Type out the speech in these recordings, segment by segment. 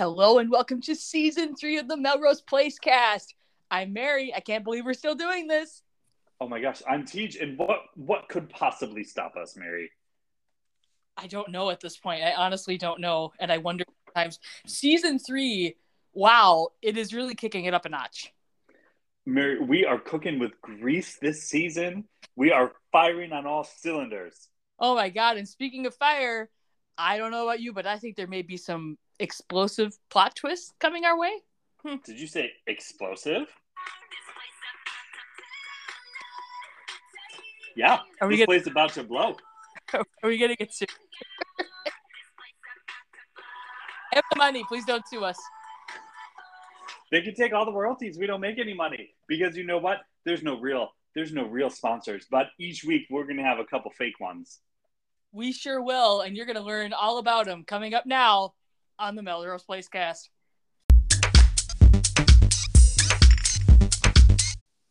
Hello and welcome to season three of the Melrose Place cast. I'm Mary. I can't believe we're still doing this. Oh my gosh, I'm Tej, and what what could possibly stop us, Mary? I don't know at this point. I honestly don't know, and I wonder sometimes. Season three, wow, it is really kicking it up a notch. Mary, we are cooking with grease this season. We are firing on all cylinders. Oh my god! And speaking of fire, I don't know about you, but I think there may be some explosive plot twists coming our way. Hmm. Did you say explosive? Yeah, Are we this gonna- place about to blow. Are we getting it soon? I have the money. Please don't sue us. They can take all the royalties. We don't make any money because you know what? There's no real there's no real sponsors. But each week we're gonna have a couple fake ones. We sure will, and you're going to learn all about them coming up now on the Melrose Place cast.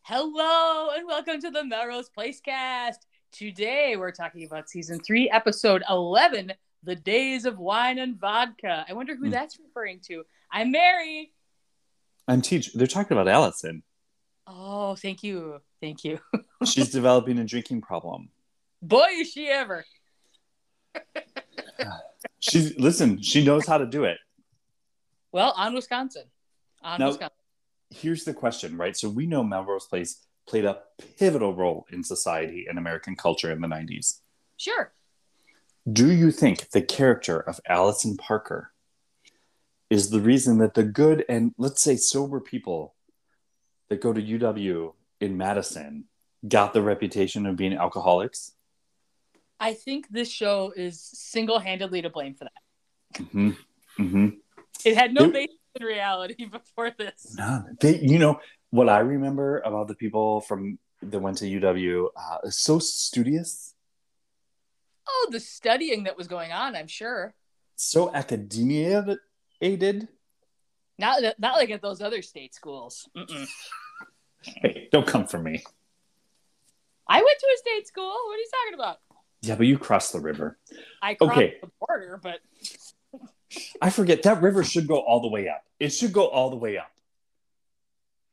Hello, and welcome to the Melrose Place cast. Today we're talking about season three, episode 11 The Days of Wine and Vodka. I wonder who Hmm. that's referring to. I'm Mary. I'm Tej. They're talking about Allison. Oh, thank you. Thank you. She's developing a drinking problem. Boy, is she ever. She's listen. She knows how to do it. Well, on Wisconsin. On Now- Wisconsin. Here's the question, right? So we know Melrose Place played a pivotal role in society and American culture in the 90s. Sure. Do you think the character of Allison Parker is the reason that the good and let's say sober people that go to UW in Madison got the reputation of being alcoholics? I think this show is single handedly to blame for that. hmm hmm It had no It- basis in reality before this. No, they, you know what I remember about the people from that went to UW, uh, is so studious, Oh, the studying that was going on, I'm sure. so academia aided. Not not like at those other state schools. Hey, don't come for me. I went to a state school. What are you talking about? Yeah, but you crossed the river. I crossed Okay. the border, but I forget that river should go all the way up. It should go all the way up.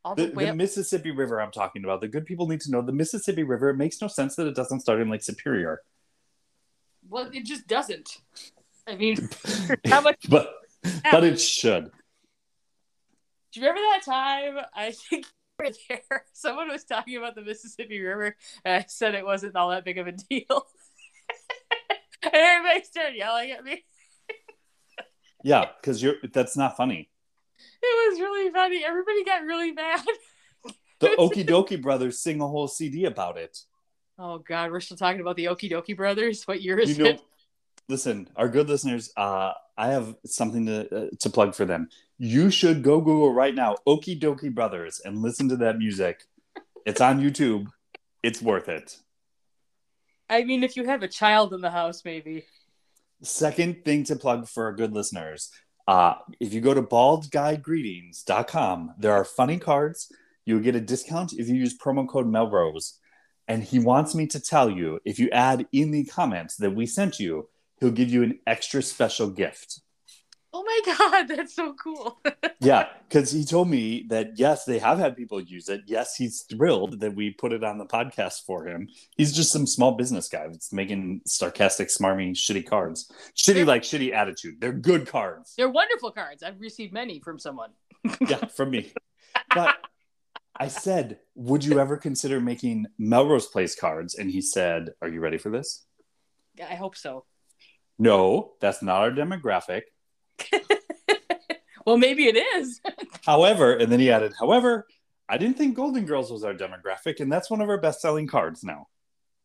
all the, The, way the up. Mississippi River I'm talking about. The good people need to know the Mississippi River. It makes no sense that it doesn't start in Lake Superior. Well, it just doesn't. I mean, how much? but but it should. Do you remember that time? I think you were there. Someone was talking about the Mississippi River, and I said it wasn't all that big of a deal. and everybody started yelling at me. Yeah, because you're that's not funny. It was really funny. Everybody got really mad. The Okee Dokee brothers sing a whole CD about it. Oh God, we're still talking about the Okee Dokee brothers. What year is you know it? listen our good listeners uh i have something to uh, to plug for them you should go google right now okee dokee brothers and listen to that music it's on youtube it's worth it I mean, if you have a child in the house, maybe. second thing to plug for our good listeners uh if you go to baldguygreetings.com there are funny cards. You'll get a discount if you use promo code melrose. And he wants me to tell you if you add in the comments that we sent you he'll give you an extra special gift Oh my God, that's so cool. yeah, because he told me that yes, they have had people use it. Yes, he's thrilled that we put it on the podcast for him. He's just some small business guy that's making sarcastic, smarmy, shitty cards. Shitty like shitty attitude. They're good cards. They're wonderful cards. I've received many from someone. Yeah, from me. But I said, would you ever consider making Melrose Place cards? And he said, Are you ready for this? Yeah, I hope so. No, that's not our demographic. Well, maybe it is. However, and then he added, however, I didn't think Golden Girls was our demographic, and that's one of our best selling cards now.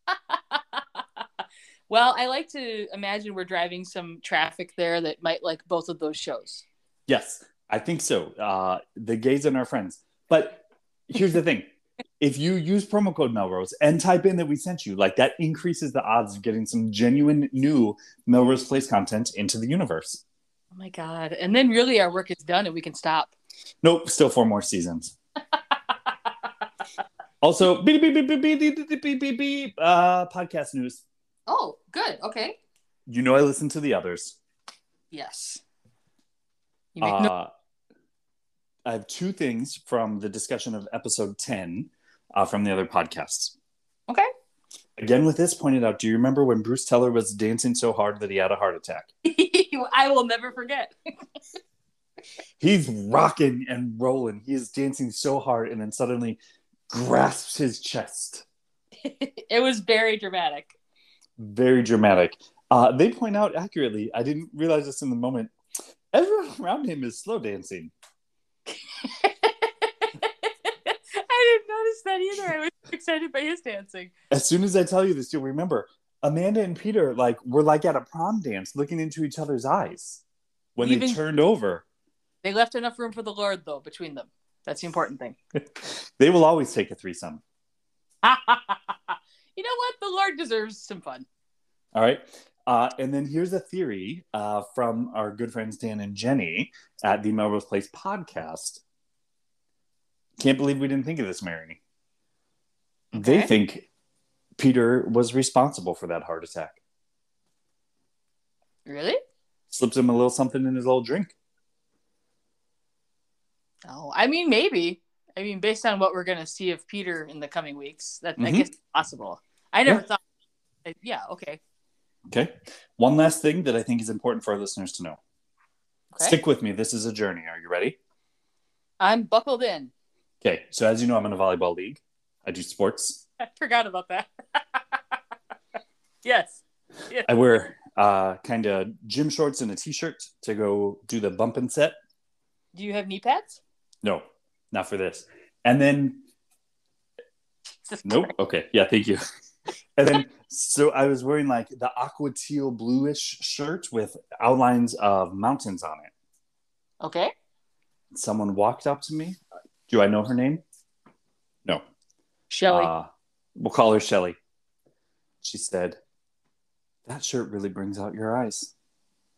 well, I like to imagine we're driving some traffic there that might like both of those shows. Yes, I think so. Uh, the gays and our friends. But here's the thing if you use promo code Melrose and type in that we sent you, like that increases the odds of getting some genuine new Melrose Place content into the universe. Oh my God. And then really our work is done and we can stop. Nope, still four more seasons. also, beep, beep, beep, beep, beep, beep, beep, beep, beep, uh, podcast news. Oh, good. Okay. You know, I listen to the others. Yes. You make no- Uh, I have two things from the discussion of episode 10 uh, from the other podcasts. okay. Again, with this pointed out, do you remember when Bruce Teller was dancing so hard that he had a heart attack? I will never forget. He's rocking and rolling. He is dancing so hard and then suddenly grasps his chest. it was very dramatic. Very dramatic. Uh, they point out accurately, I didn't realize this in the moment, everyone around him is slow dancing. I didn't notice that either. I was excited by his dancing. As soon as I tell you this, you'll remember Amanda and Peter like were like at a prom dance looking into each other's eyes when they turned over. They left enough room for the Lord, though, between them. That's the important thing. They will always take a threesome. you know what? The Lord deserves some fun. All right. Uh, and then here's a theory uh, from our good friends Dan and Jenny at the Melrose Place podcast. Can't believe we didn't think of this, Mary. They think Peter was responsible for that heart attack. Really? Slipped him a little something in his little drink. Oh, I mean, maybe. I mean, based on what we're going to see of Peter in the coming weeks, that I Mhm. guess possible. I never Yeah. thought. Yeah. Okay. Okay. One last thing that I think is important for our listeners to know. Okay. Stick with me. This is a journey. Are you ready? I'm buckled in. Okay. So, as you know, I'm in a volleyball league. I do sports. I forgot about that. yes. I wear uh, kind of gym shorts and a t shirt to go do the bump and set. Do you have knee pads? No, not for this. And then, Jesus nope. Christ. Okay. Yeah. Thank you. And then, so I was wearing like the aqua teal bluish shirt with outlines of mountains on it. Okay. Someone walked up to me. Do I know her name? No. Shelly. Uh, we'll call her Shelly. She said, That shirt really brings out your eyes.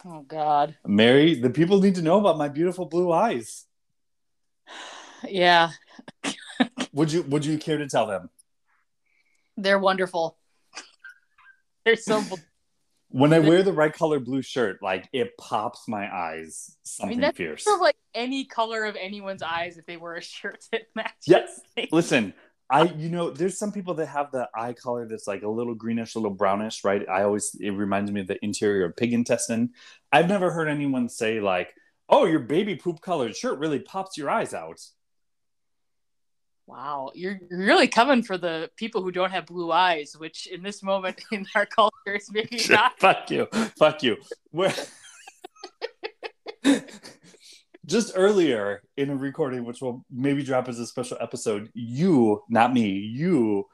oh, God. Mary, the people need to know about my beautiful blue eyes. Yeah. Would you would you care to tell them? They're wonderful. They're so. When I wear the right color blue shirt, like it pops my eyes. I Something mean, that's fierce. sort of like any color of anyone's eyes if they wear a shirt that matches. Yes. Listen, I you know, there's some people that have the eye color that's like a little greenish, a little brownish, right? I always it reminds me of the interior of pig intestine. I've never heard anyone say like, "Oh, your baby poop colored shirt really pops your eyes out." Wow, you're really coming for the people who don't have blue eyes, which in this moment in our culture is maybe not. Fuck you. Fuck you. Just earlier in a recording, which will maybe drop as a special episode, you, not me, you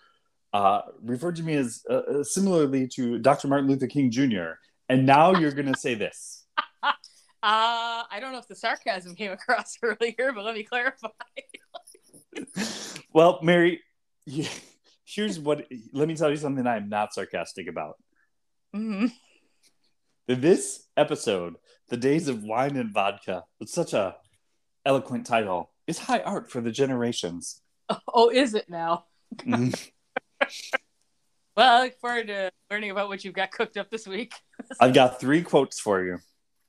uh, referred to me as uh, uh, similarly to Dr. Martin Luther King Jr. And now you're going to say this. Uh, I don't know if the sarcasm came across earlier, but let me clarify. Well, Mary, here's what, let me tell you something I'm not sarcastic about. Mhm. This episode, The Days of Wine and Vodka, with such a eloquent title, is high art for the generations. Oh, is it now? Mhm. Well, I look forward to learning about what you've got cooked up this week. I've got three quotes for you.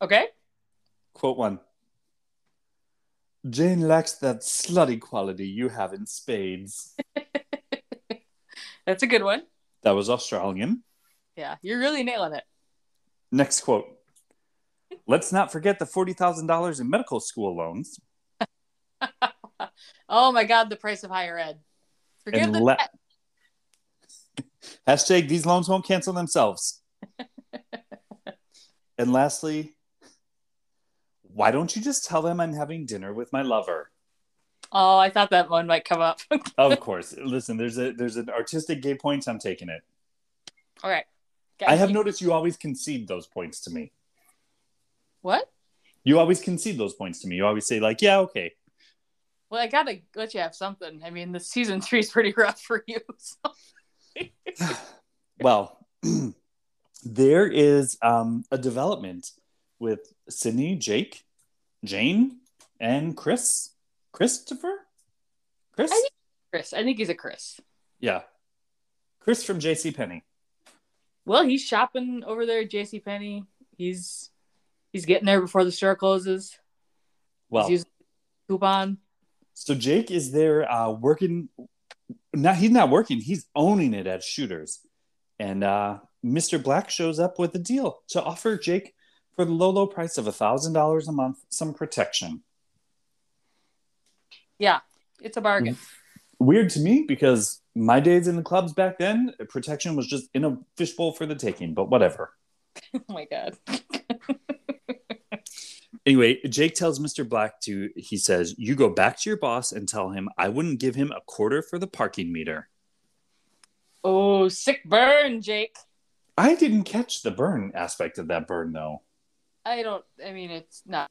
Okay. Quote one Jane lacks that slutty quality you have in spades. That's a good one. That was Australian. Yeah, you're really nailing it. Next quote Let's not forget the $40,000 in medical school loans. Oh my God, the price of higher ed. Forgive And the le- Hashtag these loans won't cancel themselves. and lastly, why don't you just tell them I'm having dinner with my lover? Oh, I thought that one might come up. Of course. Listen, there's a there's an artistic gay point. I'm taking it. All right. I have noticed you always concede those points to me. What? You always concede those points to me. You always say like, "Yeah, okay." Well, I gotta let you have something. I mean, the season three is pretty rough for you. So. Well, there is um, a development with Sydney, Jake, Jane, and Chris. Christopher? Chris? I think- Chris, I think he's a Chris. yeah. Chris from JC Penney. Well, he's shopping over there at J.C. Penney. He's he's getting there before the store closes. Well, He's using coupon. so Jake is there uh, working. Not he's not working. He's owning it at Shooters, and uh, Mr. Black shows up with a deal to offer Jake for the low, low price of a thousand dollars a month some protection. Yeah, it's a bargain. Mm. Weird to me because my days in the clubs back then, protection was just in a fishbowl for the taking. But whatever. oh my god. Anyway, Jake tells Mr. Black to, he says, You go back to your boss and tell him I wouldn't give him a quarter for the parking meter. Oh, sick burn, Jake. I didn't catch the burn aspect of that burn, though. I don't. I mean, it's not.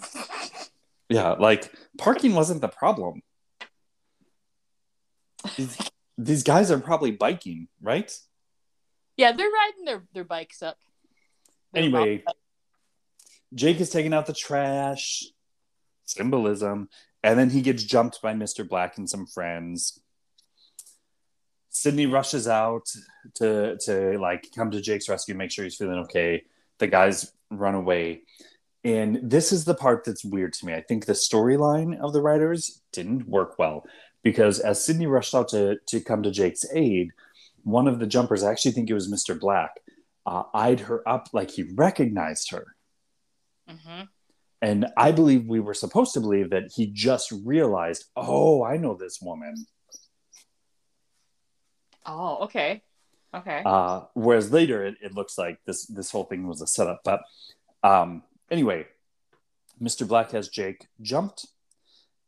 Yeah, like parking wasn't the problem. These, these guys are probably biking, right? Yeah, they're riding their their bikes up. Their Anyway, Jake is taking out the trash, symbolism, and then he gets jumped by Mr. Black and some friends. Sydney rushes out to to like come to Jake's rescue, make sure he's feeling okay. The guys run away. And this is the part that's weird to me. I think the storyline of the writers didn't work well because as Sydney rushed out to, to come to Jake's aid, one of the jumpers, I actually think it was Mr. Black, uh, eyed her up like he recognized her. Mhm. And I believe we were supposed to believe that he just realized, oh, I know this woman. Oh, okay. Okay. Uh, whereas later it, it looks like this this whole thing was a setup. But um, anyway, Mr. Black has Jake jumped,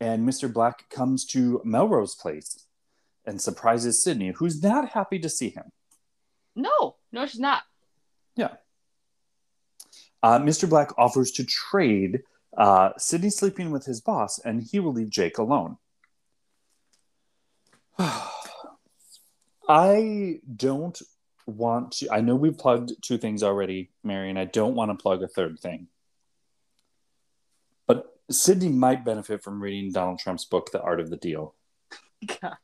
and Mr. Black comes to Melrose Place and surprises Sydney, who's not happy to see him. no, no, she's not. Yeah. Uh, Mr. Black offers to trade uh, Sydney sleeping with his boss, and he will leave Jake alone. I don't want to. I know we've plugged two things already, Mary, and I don't want to plug a third thing. But Sydney might benefit from reading Donald Trump's book, The Art of the Deal, God.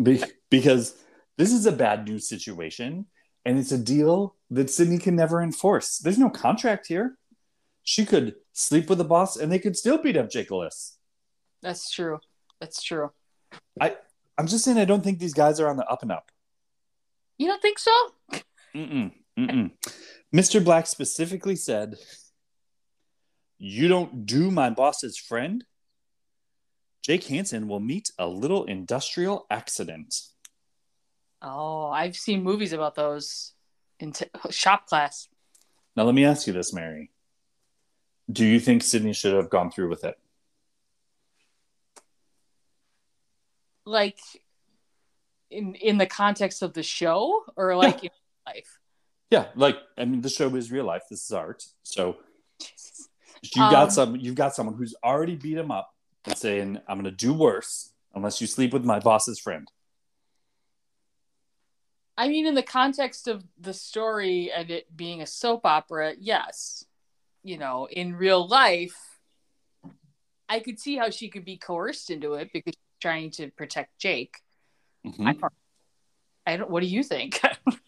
Be- because this is a bad news situation, and it's a deal that Sydney can never enforce. There's no contract here. She could sleep with the boss, and they could still beat up Jake. That's true. That's true. I'm just saying, I don't think these guys are on the up and up. You don't think so? Mm-mm, mm-mm. Mr. Black specifically said, You don't do my boss's friend? Jake Hansen will meet a little industrial accident. Oh, I've seen movies about those in t- shop class. Now, let me ask you this, Mary. Do you think Sydney should have gone through with it? Like in in the context of the show or like in life? Yeah, like I mean, the show is real life. This is art. So Jesus. you got Um, some. You've got someone who's already beat him up and saying, "I'm going to do worse unless you sleep with my boss's friend." I mean, in the context of the story and it being a soap opera, yes. You know, in real life, I could see how she could be coerced into it because trying to protect Jake. Mhm. I don't. I don't. What do you think?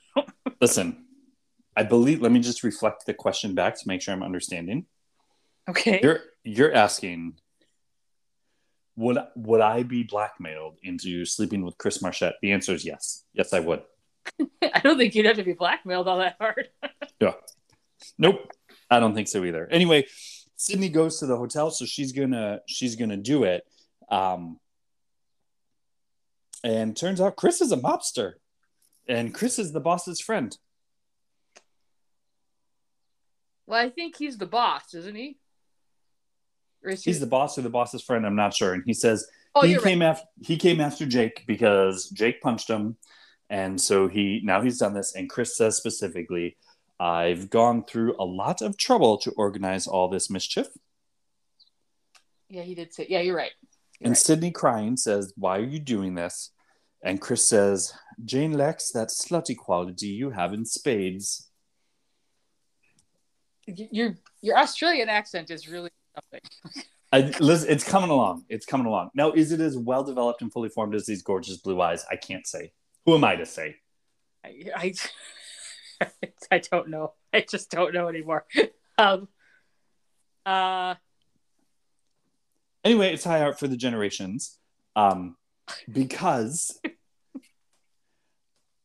Listen, I believe. Let me just reflect the question back to make sure I'm understanding. okay. You're you're asking, would would I be blackmailed into sleeping with Chris Marchette? The answer is yes. Yes, I would. I don't think you'd have to be blackmailed all that hard. Yeah. Nope, I don't think so either. Anyway, Sydney goes to the hotel, so she's gonna she's gonna do it. Um, and turns out Chris is a mobster, and Chris is the boss's friend. well, I think he's the boss, isn't he? Is he? He's the boss or the boss's friend. I'm not sure. And he says oh, he you're right. came after he came after Jake because Jake punched him, and so he now he's done this. And Chris says specifically, "I've gone through a lot of trouble to organize all this mischief." Yeah, he did say. Yeah, you're right. And right. Sydney crying says, Why are you doing this? And Chris says, Jane lacks that slutty quality you have in spades. Your your Australian accent is really something. I, listen, it's coming along. It's coming along. Now, is it as well developed and fully formed as these gorgeous blue eyes? I can't say. Who am I to say? I, I, I don't know. I just don't know anymore. Um, uh, Anyway, it's high art for the generations. Um, because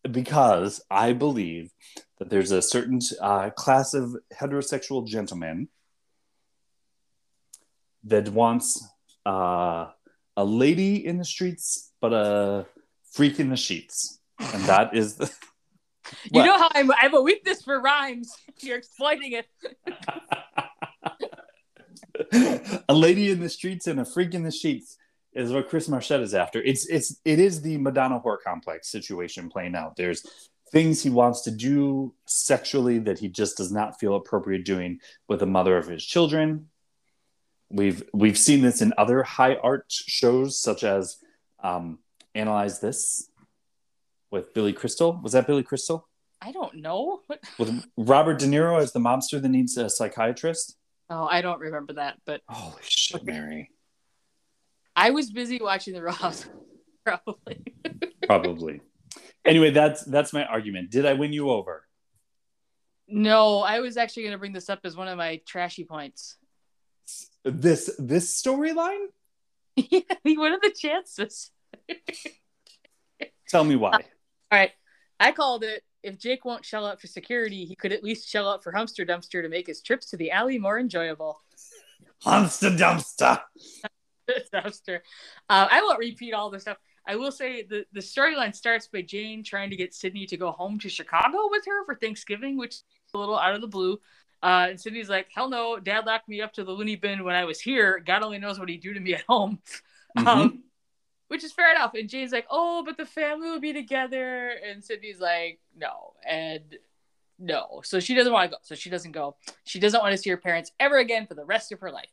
because I believe that there's a certain uh, class of heterosexual gentlemen that wants uh, a lady in the streets, but a freak in the sheets, and that is the. You know how I'm, I have a weakness for rhymes. You're exploiting it. a lady in the streets and a freak in the sheets is what Chris Marchette is after. It's it's it is the Madonna whore complex situation playing out. There's things he wants to do sexually that he just does not feel appropriate doing with the mother of his children. We've we've seen this in other high art shows such as um, Analyze This with Billy Crystal. Was that Billy Crystal? I don't know. With Robert De Niro as the mobster that needs a psychiatrist? Oh, I don't remember that, but Holy shit, Mary. I was busy watching the House. Probably. Probably. Anyway, that's that's my argument. Did I win you over? No, I was actually going to bring this up as one of my trashy points. This this storyline? yeah, what are the chances? Tell me why. All right, I called it. If Jake won't shell out for security, he could at least shell out for Humster Dumpster to make his trips to the alley more enjoyable. Monster dumpster. Dumpster. Uh, I won't repeat all the stuff. I will say the, the storyline starts by Jane trying to get Sydney to go home to Chicago with her for Thanksgiving, which is a little out of the blue. Uh, and Sydney's like, hell no, dad locked me up to the loony bin when I was here. God only knows what he'd do to me at home. Mhm. Um, which is fair enough. And Jane's like, oh, but the family will be together. And Sydney's like, no. And no. So she doesn't want to go. So she doesn't go. She doesn't want to see her parents ever again for the rest of her life.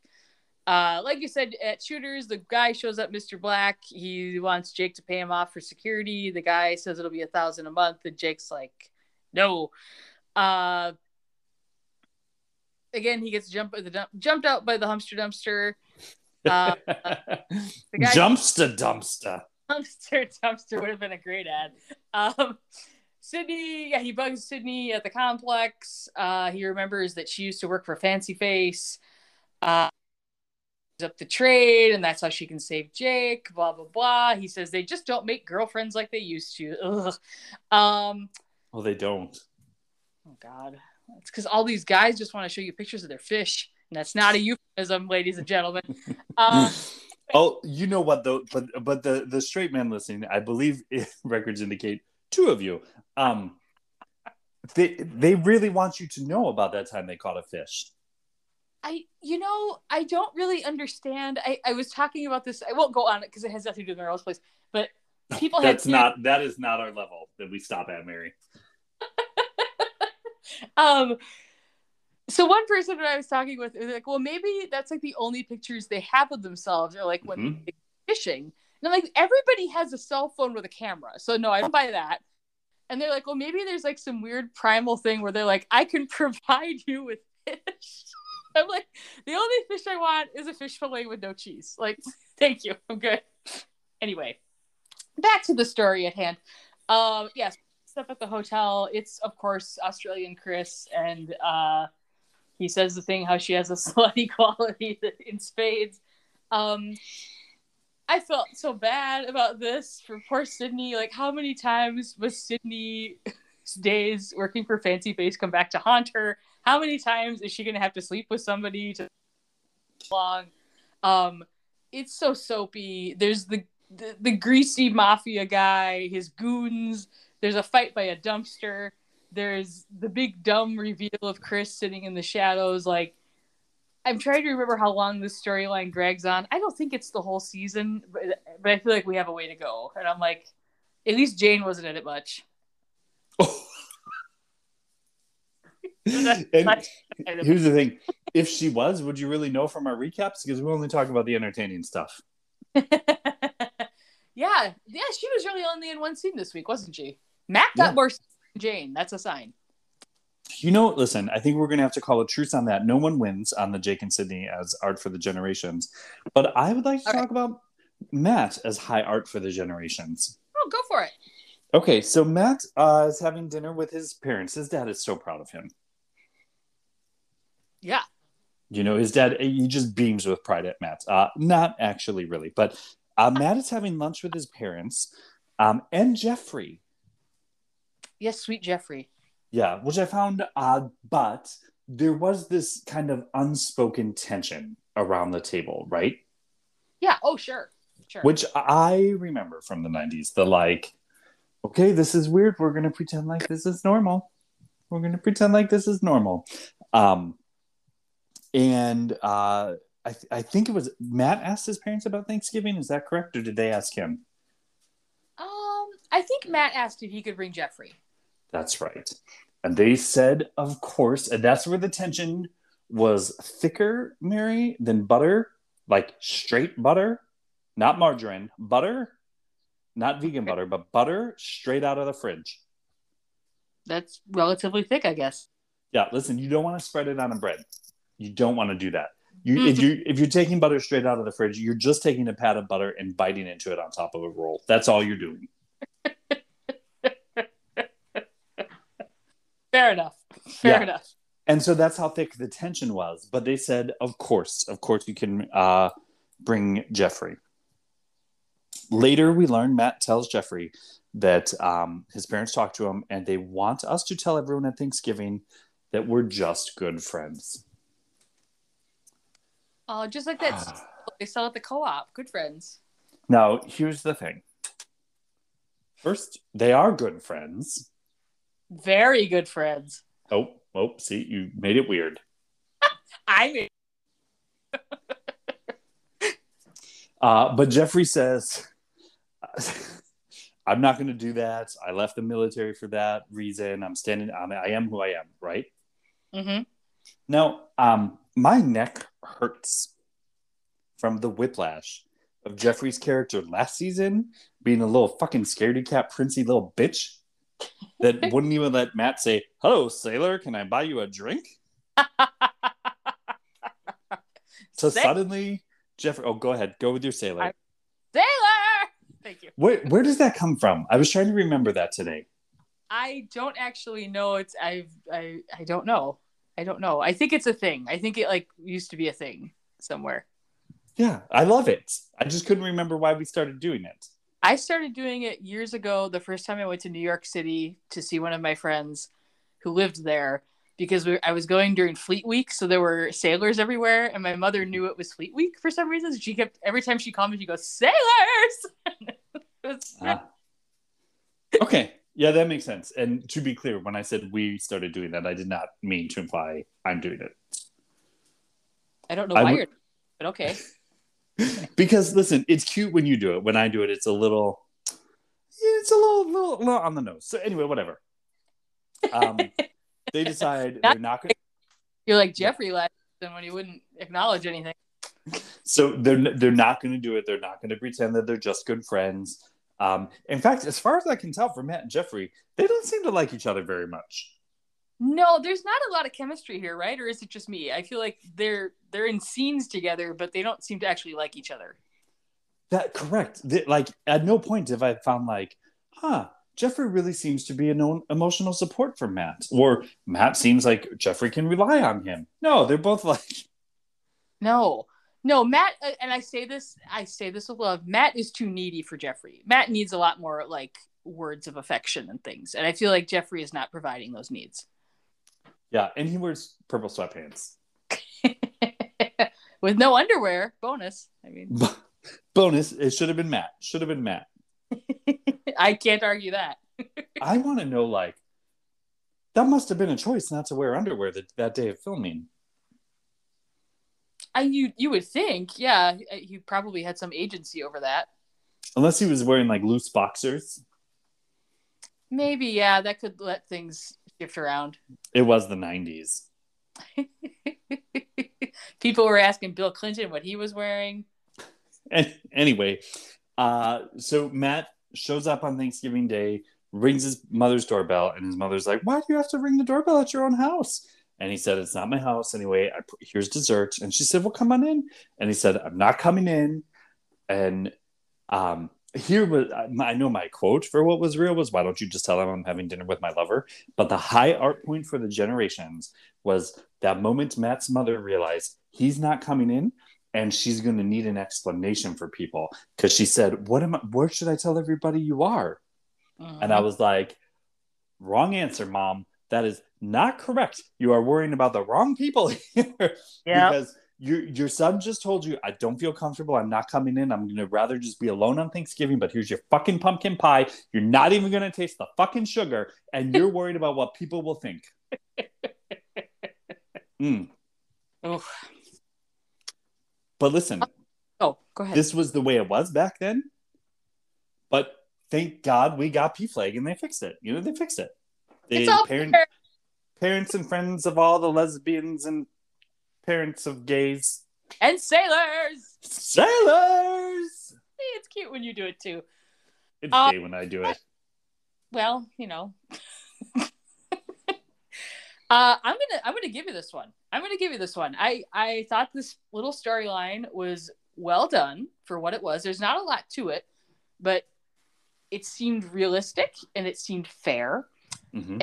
Uh, like you said, at Shooters, the guy shows up, Mr. Black. He wants Jake to pay him off for security. The guy says it'll be a thousand a month. And Jake's like, no. Uh, again, he gets jumped, by the jumped out by the Humster Dumpster. Guy- Jumpster dumpster. dumpster dumpster would have been a great ad. Um, Sydney, yeah, he bugs Sydney at the complex. Uh, he remembers that she used to work for Fancy Face. Uh, up the trade, and that's how she can save Jake. Blah blah blah. He says they just don't make girlfriends like they used to. Ugh. Um, Well, they don't. oh God, it's because all these guys just want to show you pictures of their fish, and that's not a euphemism, ladies and gentlemen. Um, Oh, you know what though? But but the the straight man listening, I believe records indicate two of you. Um, they they really want you to know about that time they caught a fish. I, you know, I don't really understand. I, I was talking about this. I won't go on it because it has nothing to do with Melrose Place. But people had That's not that is not our level that we stop at, Mary. um. So one person that I was talking with was like, well, maybe that's like the only pictures they have of themselves, or like when Mhm. they're fishing. And I'm like, everybody has a cell phone with a camera, so no, I don't buy that. And they're like, well, maybe there's like some weird primal thing where they're like, I can provide you with fish. I'm like, the only fish I want is a fish fillet with no cheese. Like, thank you, I'm good. Anyway, back to the story at hand. Um, yes, stuff at the hotel. It's of course Australian Chris, and uh, he says the thing how she has a slutty quality in spades. Um, I felt so bad about this for poor Sydney. Like, how many times was Sydney's days working for Fancy Face come back to haunt her? How many times is she gonna have to sleep with somebody to long? Um, it's so soapy. There's the, the the greasy mafia guy, his goons. There's a fight by a dumpster. There's the big dumb reveal of Chris sitting in the shadows. Like, I'm trying to remember how long this storyline drags on. I don't think it's the whole season, but, but I feel like we have a way to go. And I'm like, at least Jane wasn't in it much. and here's the thing: if she was, would you really know from our recaps? Because we only talk about the entertaining stuff. yeah, yeah, she was really only in one scene this week, wasn't she? Matt got Yeah. more scenes Jane. That's a sign. You know, listen, I think we're going to have to call a truce on that. No one wins on the Jake and Sydney as art for the generations. But I would like to All right. talk about Matt as high art for the generations. Oh, go for it. Okay, so Matt uh, is having dinner with his parents. His dad is so proud of him. Yeah. You know, his dad, he just beams with pride at Matt. Uh, not actually, really, but uh, Matt is having lunch with his parents um, and Jeffrey. Yes, sweet Jeffrey. Yeah, which I found odd, but there was this kind of unspoken tension around the table, right? Yeah. Oh, sure. Sure. Which I remember from the 90s. The like, okay, this is weird. We're going to pretend like this is normal. We're going to pretend like this is normal. Um, and uh, I, th- I think it was Matt asked his parents about Thanksgiving. Is that correct? Or did they ask him? um, I think Matt asked if he could bring Jeffrey. That's right. And they said, of course. And that's where the tension was thicker, Mary, than butter, like straight butter, not margarine, butter, not vegan butter, but butter straight out of the fridge. That's relatively thick, I guess. Yeah, listen, you don't want to spread it on a bread. You don't want to do that. You, if mm-hmm. you if you're taking butter straight out of the fridge, you're just taking a pat of butter and biting into it on top of a roll. That's all you're doing. Fair enough. Fair Yeah. enough. And so that's how thick the tension was. But they said, of course, of course, you can uh, bring Jeffrey. Later, we learn Matt tells Jeffrey that um, his parents talked to him and they want us to tell everyone at Thanksgiving that we're just good friends. Oh, just like that they sell at the co-op. Good friends. Now, here's the thing. First, they are good friends. Very good friends. Oh, oh, see, you made it weird. I mean, Uh, but Jeffrey says, I'm not going to do that. I left the military for that reason. I'm standing, I'm, I am who I am, right? Mm-hmm. Now, um, my neck hurts from the whiplash of Jeffrey's character last season being a little fucking scaredy cat, princey little bitch that wouldn't even let Matt say, Hello, sailor, can I buy you a drink? So Sa- suddenly, Jeffrey, oh, go ahead, go with your sailor. I- Sailor. Thank you. Where, where does that come from? I was trying to remember that today. I don't actually know. It's I I I don't know. I don't know. I think it's a thing. I think it like used to be a thing somewhere. Yeah, I love it. I just couldn't remember why we started doing it. I started doing it years ago. The first time I went to New York City to see one of my friends who lived there because we, I was going during Fleet Week, so there were sailors everywhere, and my mother knew it was Fleet Week for some reason. She kept every time she called me, she goes sailors. Was- Ah. Okay. Yeah, that makes sense. And to be clear, when I said we started doing that, I did not mean to imply I'm doing it. I don't know I why you're, but okay. Because listen, it's cute when you do it. When I do it, it's a little, it's a little, little, little on the nose. So anyway, whatever. Um, they decide they're not going. You're like Jeffrey last time when he wouldn't acknowledge anything. So they're they're not going to do it. They're not going to pretend that they're just good friends. Um, in fact, as far as I can tell from Matt and Jeffrey, they don't seem to like each other very much. No, there's not a lot of chemistry here, right? Or is it just me? I feel like they're they're in scenes together, but they don't seem to actually like each other. That correct. Like at no point have I found like, huh, Jeffrey really seems to be an emotional support for Matt, or Matt seems like Jeffrey can rely on him. No, they're both like, No, no, Matt, uh, and I say this, I say this with love. Matt is too needy for Jeffrey. Matt needs a lot more like words of affection and things, and I feel like Jeffrey is not providing those needs. Yeah, and he wears purple sweatpants. with no underwear. Bonus. I mean, Bonus, it should have been Matt. Should have been Matt. I can't argue that. I want to know like, that must have been a choice not to wear underwear that, that day of filming. I you you would think, yeah, he probably had some agency over that. Unless he was wearing like loose boxers. Maybe, yeah, that could let things shift around. It was the 90s. People were asking Bill Clinton what he was wearing. And anyway, uh, so Matt shows up on Thanksgiving Day, rings his mother's doorbell, and his mother's like, "Why do you have to ring the doorbell at your own house?" And he said, "It's not my house anyway. I, here's dessert." And she said, "Well, come on in." And he said, "I'm not coming in." And um, here was I know my quote for what was real was, "Why don't you just tell them I'm having dinner with my lover?" But the high art point for the generations was that moment Matt's mother realized he's not coming in and she's going to need an explanation for people. Because she said what am i where should i tell everybody you are? And i mm-hmm. was like wrong answer mom. That is not correct. You are worrying about the wrong people here Yeah. because your your son just told you I don't feel comfortable. I'm not coming in. I'm gonna rather just be alone on Thanksgiving. But here's your fucking pumpkin pie. You're not even gonna taste the fucking sugar, and you're worried about what people will think. Mm. Oof. But listen, Oh, go ahead. this was the way it was back then. But thank God we got PFLAG and they fixed it. You know, they fixed it. They, It's all parent, parents and friends of all the lesbians and parents of gays, and sailors. sailors. See, it's cute when you do it too. It's Uh, gay when I do it. Well, you know. uh, I'm gonna I'm gonna give you this one. I'm gonna give you this one. I I thought this little storyline was well done for what it was. There's not a lot to it, but it seemed realistic and it seemed fair. Mhm.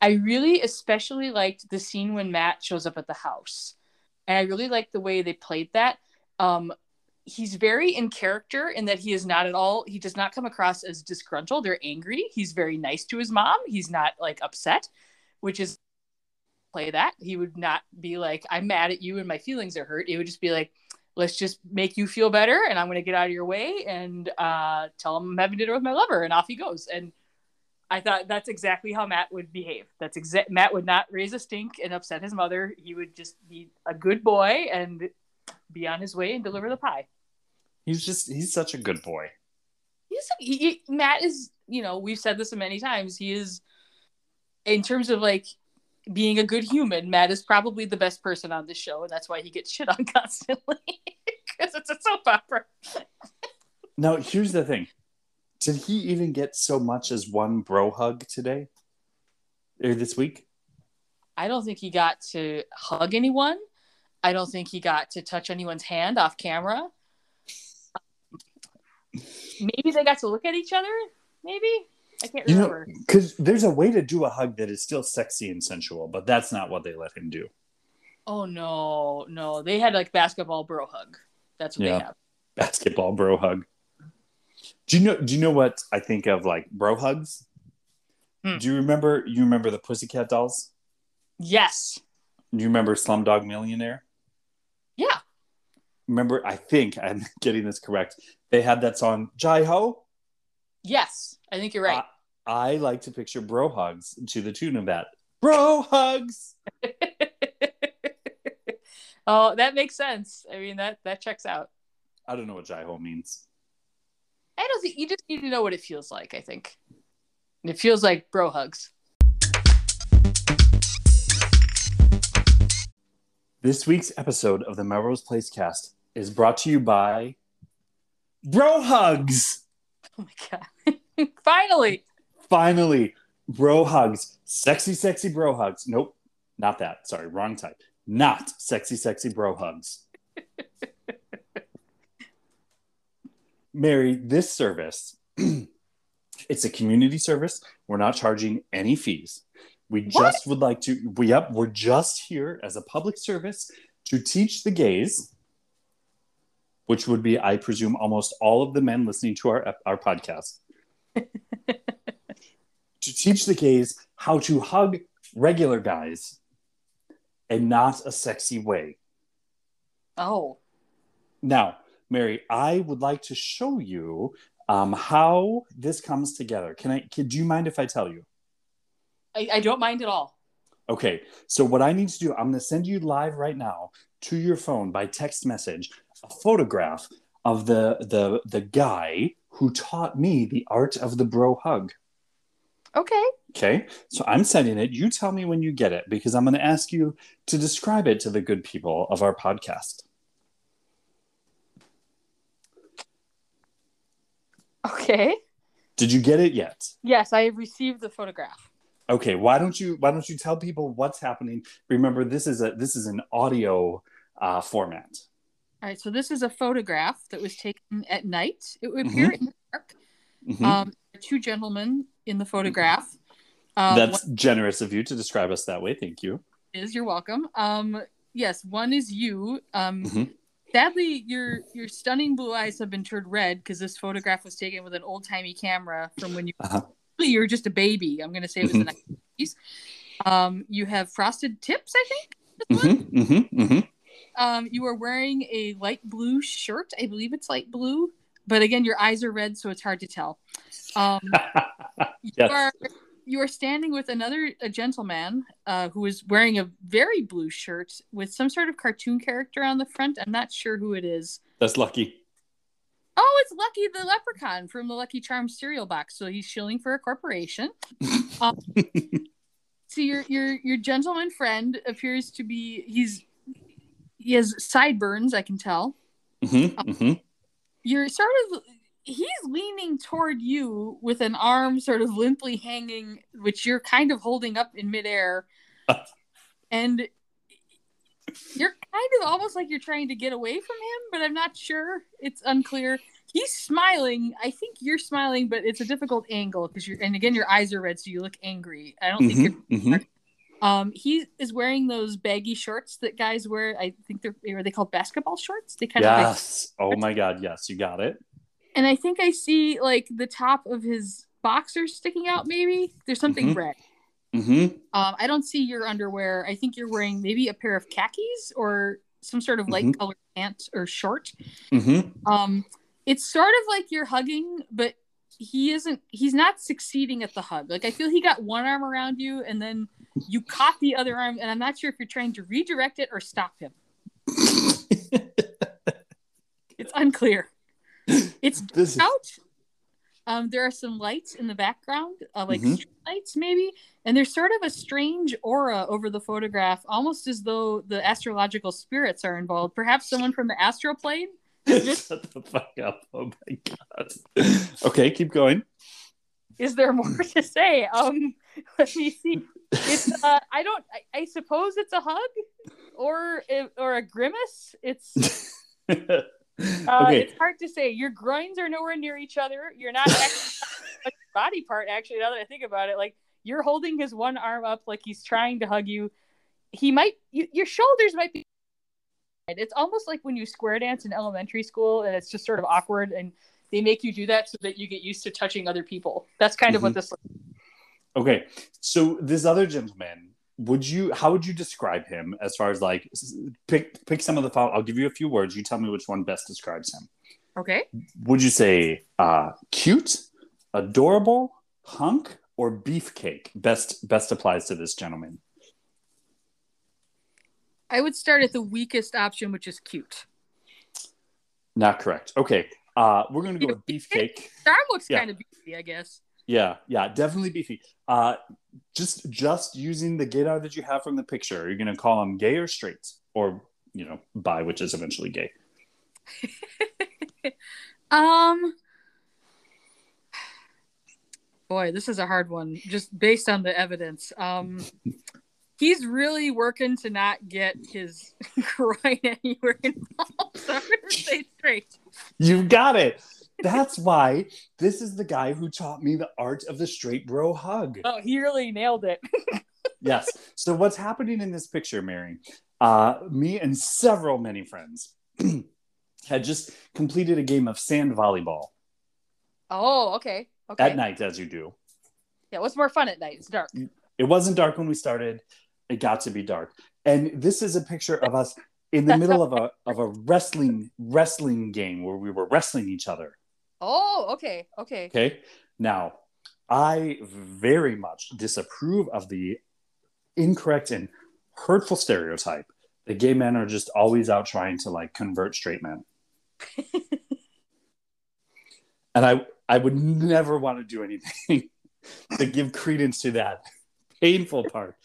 I really especially liked the scene when Matt shows up at the house. And I really like the way they played that. Um, he's very in character in that he is not at all, he does not come across as disgruntled or angry. He's very nice to his mom. He's not like upset, which is play that. He would not be like, I'm mad at you and my feelings are hurt. It would just be like, let's just make you feel better and I'm going to get out of your way and uh, tell him I'm having dinner with my lover. And off he goes. And I thought that's exactly how Matt would behave. That's exact. Matt would not raise a stink and upset his mother. He would just be a good boy and be on his way and deliver the pie. He's just he's such a good boy. He's he, he- Matt is. You know, we've said this many times. He is, in terms of like being a good human. Matt is probably the best person on this show, and that's why he gets shit on constantly because it's a soap opera. Now here's the thing. Did he even get so much as one bro hug today? Or this week? I don't think he got to hug anyone. I don't think he got to touch anyone's hand off camera. Maybe they got to look at each other. Maybe I can't You know, remember. because there's a way to do a hug that is still sexy and sensual, but that's not what they let him do. oh no, no, they had like basketball bro hug. That's what Yeah. they have. Basketball bro hug. Do you know? Do you know what I think of like bro hugs? Hmm. Do you remember? You remember the Pussycat Dolls? Yes. Do you remember Slumdog Millionaire? Yeah. Remember? I think I'm getting this correct. They had that song "Jai Ho." Yes. I think you're right. I, I like to picture bro hugs to the tune of that. Bro hugs. oh, that makes sense. I mean that that checks out. I don't know what Jai Ho means. I don't think you just need to know what it feels like. I think it feels like bro hugs. This week's episode of the Melrose Place cast is brought to you by Bro Hugs. Oh my god! Finally. Finally, Bro Hugs. Sexy, sexy Bro Hugs. Nope, not that. Sorry, wrong type. Not sexy, sexy Bro Hugs. Mary, this service, it's a community service. We're not charging any fees. We What? just would like to, we up, we're just here as a public service to teach the gays, which would be, I presume, almost all of the men listening to our our podcast, to teach the gays how to hug regular guys and not a sexy way. Oh. Now, Mary, I would like to show you um, how this comes together. Can I? Can, do you mind if I tell you? I, I don't mind at all. Okay, so what I need to do, I'm going to send you live right now to your phone by text message a photograph of the the the guy who taught me the art of the bro hug. Okay. Okay, so I'm sending it. You tell me when you get it because I'm going to ask you to describe it to the good people of our podcast. Okay. Did you get it yet? Yes, I have received the photograph. Okay, why don't you why don't you tell people what's happening? Remember, this is a this is an audio uh, format. All right, so this is a photograph that was taken at night. It would appear in the dark. Mhm. Um, two gentlemen in the photograph. Um, That's generous of you to describe us that way. Thank you. is you're welcome um yes, one is you. Um, Mhm. Sadly, your your stunning blue eyes have been turned red because this photograph was taken with an old timey camera from when you Uh-huh. you were just a baby. I'm gonna say it was the 90s. Um, you have frosted tips, I think. this one. hmm hmm hmm Um, you are wearing a light blue shirt. I believe it's light blue, but again, your eyes are red, so it's hard to tell. Um, you are you are standing with another a gentleman uh, who is wearing a very blue shirt with some sort of cartoon character on the front. I'm not sure who it is. That's lucky. Oh, it's Lucky the Leprechaun from the Lucky Charms cereal box. So he's shilling for a corporation. Um, so your your your gentleman friend appears to be he's he has sideburns. I can tell. hmm hmm You're sort of he's leaning toward you with an arm sort of limply hanging, which you're kind of holding up in midair, and you're kind of almost like you're trying to get away from him, but I'm not sure. It's unclear. He's smiling. I think you're smiling, but it's a difficult angle because you're, and again, your eyes are red, so you look angry. I don't think you're. hmm Um, he is wearing those baggy shorts that guys wear. I think they're are they called basketball shorts? They kind of like Yes. Oh my God. Yes, you got it. And I think I see like the top of his boxers sticking out. Maybe there's something Mhm. red. hmm Um, I don't see your underwear. I think you're wearing maybe a pair of khakis or some sort of light Mhm. colored pant or short. hmm Um, it's sort of like you're hugging, but he isn't. He's not succeeding at the hug. Like I feel he got one arm around you, and then you caught the other arm, and I'm not sure if you're trying to redirect it or stop him. It's unclear. It's this is, out. Um, there are some lights in the background, uh, like Mhm. lights maybe, and there's sort of a strange aura over the photograph, almost as though the astrological spirits are involved. Perhaps someone from the astral plane. Shut the fuck up. Oh my God. Okay, keep going. Is there more to say? Um, let me see. It's uh, I don't. I, I suppose it's a hug, or or a grimace. It's uh, okay. it's hard to say. Your groins are nowhere near each other. You're not body part. Actually, now that I think about it, like you're holding his one arm up, like he's trying to hug you. He might. You, your shoulders might be. It's almost like when you square dance in elementary school, and it's just sort of awkward, and they make you do that so that you get used to touching other people. That's kind of what this. Okay. So this other gentleman, would you how would you describe him as far as like pick pick some of the fol- I'll give you a few words. You tell me which one best describes him. Okay. Would you say uh cute, adorable, hunk, or beefcake? Best best applies to this gentleman. I would start at the weakest option, which is cute. Not correct. Okay. Uh we're gonna go with beefcake. The arm looks Yeah. kind of beefy, I guess. Yeah, yeah, definitely beefy. Uh, just just using the gaydar that you have from the picture, are you gonna call him gay or straight, or you know, bi, which is eventually gay? Um. Boy, this is a hard one, just based on the evidence. Um, he's really working to not get his groin anywhere involved. So I'm gonna say straight. You got it. That's why this is the guy who taught me the art of the straight bro hug. Oh, he really nailed it. Yes. So what's happening in this picture, Mary? Uh, me and several many friends had just completed a game of sand volleyball Oh, okay. Okay. at night, as you do. Yeah, what's more fun at night? It's dark. It wasn't dark when we started. It got to be dark. And this is a picture of us in the middle of a of a wrestling wrestling game where we were wrestling each other. Oh, okay. Okay. Okay. Now, I very much disapprove of the incorrect and hurtful stereotype that gay men are just always out trying to like convert straight men. and I I would never want to do anything to give credence to that painful part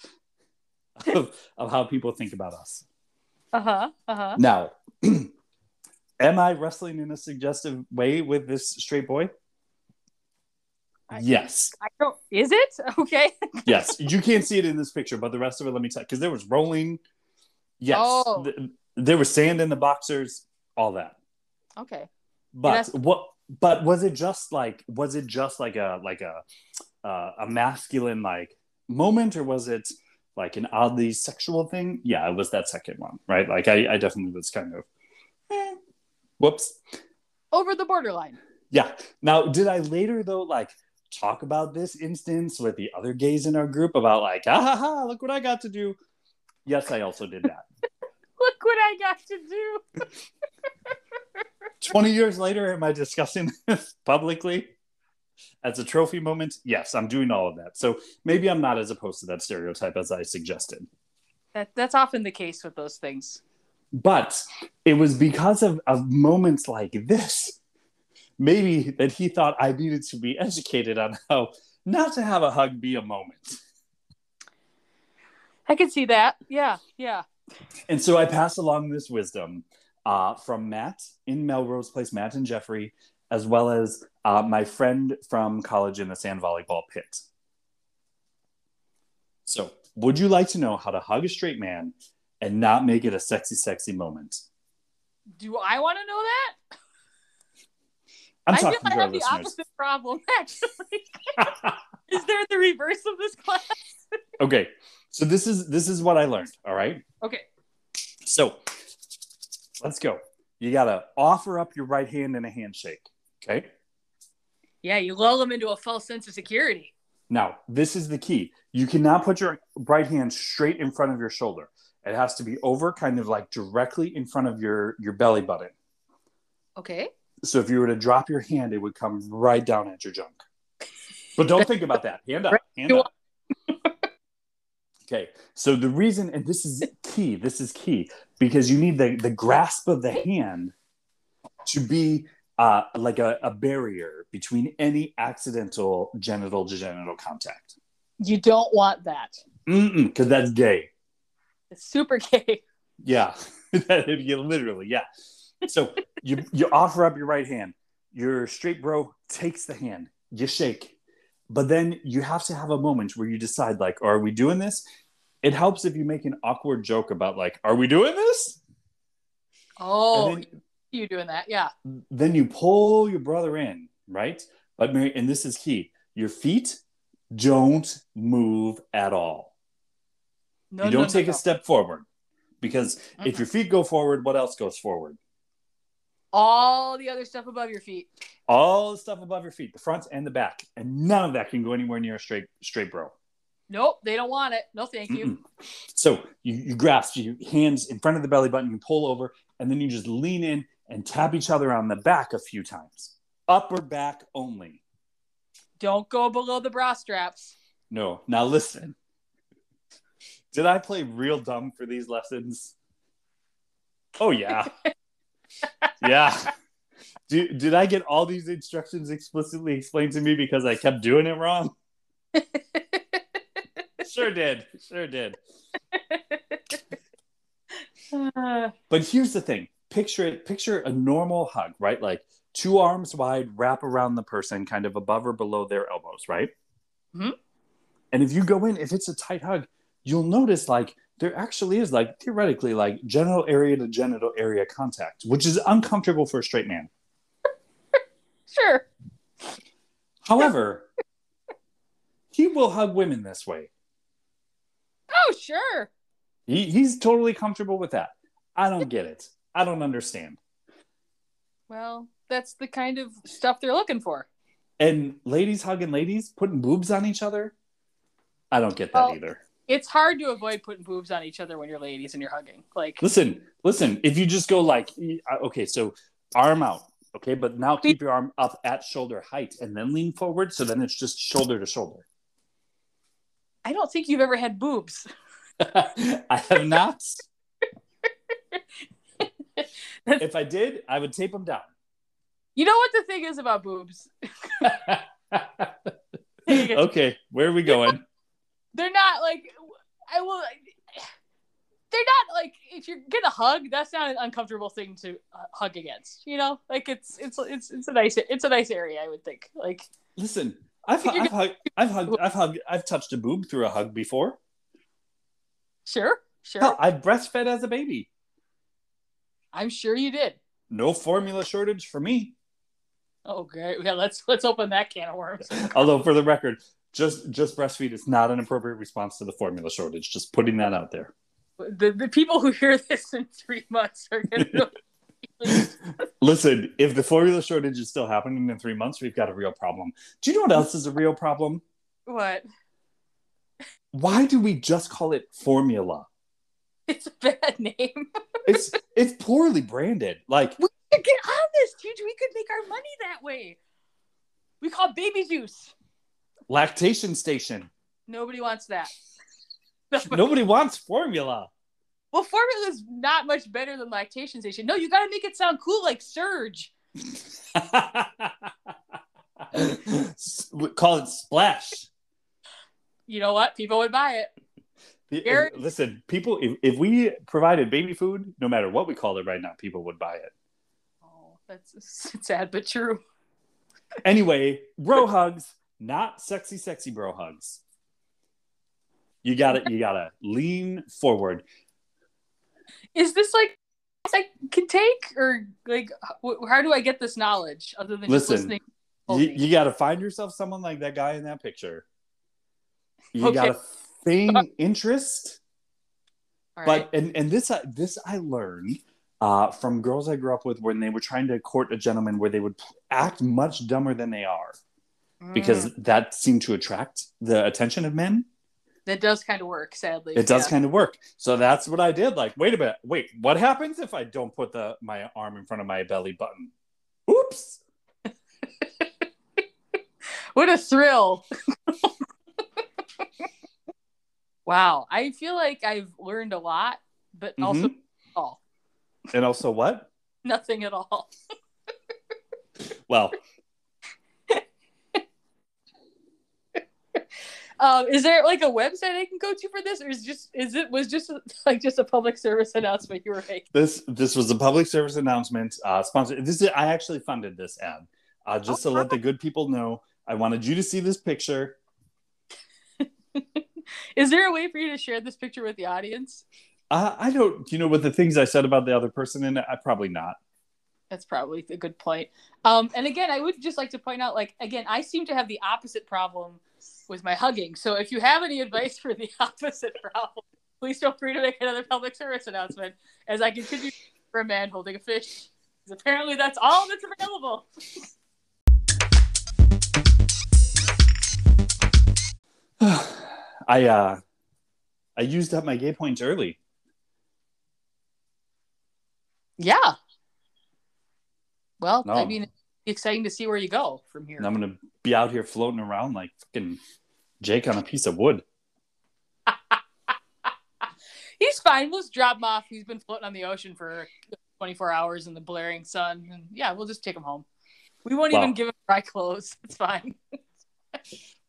of, of how people think about us. Uh huh. Uh huh. Now, am I wrestling in a suggestive way with this straight boy? I- yes. I don't. Is it okay? yes. You can't see it in this picture, but the rest of it, let me tell you, because there was rolling. Yes. Oh. Th- there was sand in the boxers, all that. Okay. But what? But was it just like? Was it just like a like a uh, a masculine like moment, or was it like an oddly sexual thing, yeah, it was that second one, right? Like I, I definitely was kind of, eh, whoops. Over the borderline. Yeah. Now, did I later though, like talk about this instance with the other gays in our group about like, ah ha ha, look what I got to do? Yes, I also did that. Look what I got to do. 20 years later, am I discussing this publicly as a trophy moment? Yes, I'm doing all of that. So maybe I'm not as opposed to that stereotype as I suggested. That that's often the case with those things. But it was because of, of moments like this, maybe that he thought I needed to be educated on how not to have a hug be a moment. I can see that. Yeah, yeah. And so I pass along this wisdom uh, from Matt in Melrose Place, Matt and Jeffrey, as well as uh, my friend from college in the sand volleyball pit. So, would you like to know how to hug a straight man and not make it a sexy, sexy moment? Do I want to know that? I'm I feel talking I to our have the opposite problem actually. Is there the reverse of this class? okay, so this is this is what I learned. All right, Okay. so let's go. You gotta offer up your right hand in a handshake. Okay. Yeah, you lull them into a false sense of security. Now, this is the key. You cannot put your right hand straight in front of your shoulder. It has to be over kind of like directly in front of your your belly button. Okay. So if you were to drop your hand, it would come right down at your junk. But don't think about that. Hand up. Hand up. Okay. So the reason, and this is key, this is key, because you need the, the grasp of the hand to be uh, like a, a barrier between any accidental genital to genital contact. You don't want that. Mm, Because that's gay. Super gay. Yeah, literally, yeah. So you you offer up your right hand. Your straight bro takes the hand. You shake, but then you have to have a moment where you decide, like, are we doing this? It helps if you make an awkward joke about, like, are we doing this? Oh, then, you doing that? Yeah. then you pull your brother in, right? But Mary, and this is key: your feet don't move at all. No, you don't no, take no. a step forward because if Mhm. your feet go forward, what else goes forward? All the other stuff above your feet. all the stuff above your feet, the front and the back, and none of that can go anywhere near a straight straight bro. Nope, they don't want it. No, thank you. Mm-mm. So you, you grasp your hands in front of the belly button, you pull over, and then you just lean in and tap each other on the back a few times. Upper back only. Don't go below the bra straps. No. Now listen. Did I play real dumb for these lessons? Oh yeah. yeah. Did, did I get all these instructions explicitly explained to me because I kept doing it wrong? Sure did. Sure did. Uh, But here's the thing. Picture it, picture a normal hug, right? Like two arms wide, wrap around the person, kind of above or below their elbows, right? Mhm. And if you go in, if it's a tight hug, you'll notice like there actually is like theoretically like genital area to genital area contact, which is uncomfortable for a straight man. sure. However, he will hug women this way. Oh, sure. He, he's totally comfortable with that. I don't get it. I don't understand. Well, that's the kind of stuff they're looking for. And ladies hugging ladies, putting boobs on each other. I don't get that Oh. either. It's hard to avoid putting boobs on each other when you're ladies and you're hugging. Like, Listen, listen. If you just go like, uh, okay, so arm out, okay, but now keep your arm up at shoulder height and then lean forward, so then it's just shoulder to shoulder. I don't think you've ever had boobs. I have not. if I did, I would tape them down. You know what the thing is about boobs? okay, where are we going? They're not like I will. They're not like if you're gonna hug, that's not an uncomfortable thing to uh, hug against. You know, like it's it's it's it's a nice it's a nice area. I would think. Like Listen, I've, I've hugged, I've hugged, I've hugged, I've touched a boob through a hug before. sure, sure. Hell, I breastfed as a baby. I'm sure you did. No formula shortage for me. Oh, great. Yeah, let's let's open that can of worms. Although, for the record, just just breastfeed is not an appropriate response to the formula shortage. Just putting that out there. The the people who hear this in three months are gonna. Listen, if the formula shortage is still happening in three months, we've got a real problem. Do you know what else is a real problem? what? Why do we just call it formula? It's a bad name. It's it's poorly branded. Like We could get on this, dude. We could make our money that way. We call it baby juice. Lactation station. Nobody wants that. Nobody wants formula. Well, formula is not much better than lactation station. No, you got to make it sound cool, like Surge. S- Call it splash. You know what? People would buy it. Eric- Listen, people, if, if we provided baby food, no matter what we called it right now, people would buy it. Oh, that's sad but true. Anyway, bro hugs, not sexy, sexy bro hugs. You gotta, you gotta lean forward. Is this like I can take, or like, how do I get this knowledge other than just listening? You, you gotta find yourself someone like that guy in that picture. You Okay. gotta feign interest. All but right. and and this I- this I learned uh, from girls I grew up with when they were trying to court a gentleman where they would act much dumber than they are because Mm, that seemed to attract the attention of men. that does kind of work, sadly. It does Yeah. kind of work. So that's what I did. Like, wait a minute, wait, what happens if I don't put the my arm in front of my belly button? Oops. What a thrill! wow, I feel like I've learned a lot, but also Mhm. all And also what? nothing at all. Well, Um, is there like a website I can go to for this, or is just is it was just like just a public service announcement you were making? this this was a public service announcement uh sponsored this is i actually funded this ad uh just to let the good people know i wanted you to see this picture Is there a way for you to share this picture with the audience? uh, i don't you know with the things i said about the other person in it i probably not That's probably a good point. Um, and again, I would just like to point out, like, again, I seem to have the opposite problem with my hugging. So if you have any advice for the opposite problem, please feel free to make another public service announcement as I continue for a man holding a fish. 'Cause apparently that's all that's available. i uh i used up my gay points early Yeah. Well, I mean, it's exciting to see where you go from here. and i'm gonna be out here floating around like fucking jake on a piece of wood He's fine. We'll just drop him off. He's been floating on the ocean for 24 hours in the blaring sun. And yeah, we'll just take him home. We won't Well- even give him dry clothes. It's fine.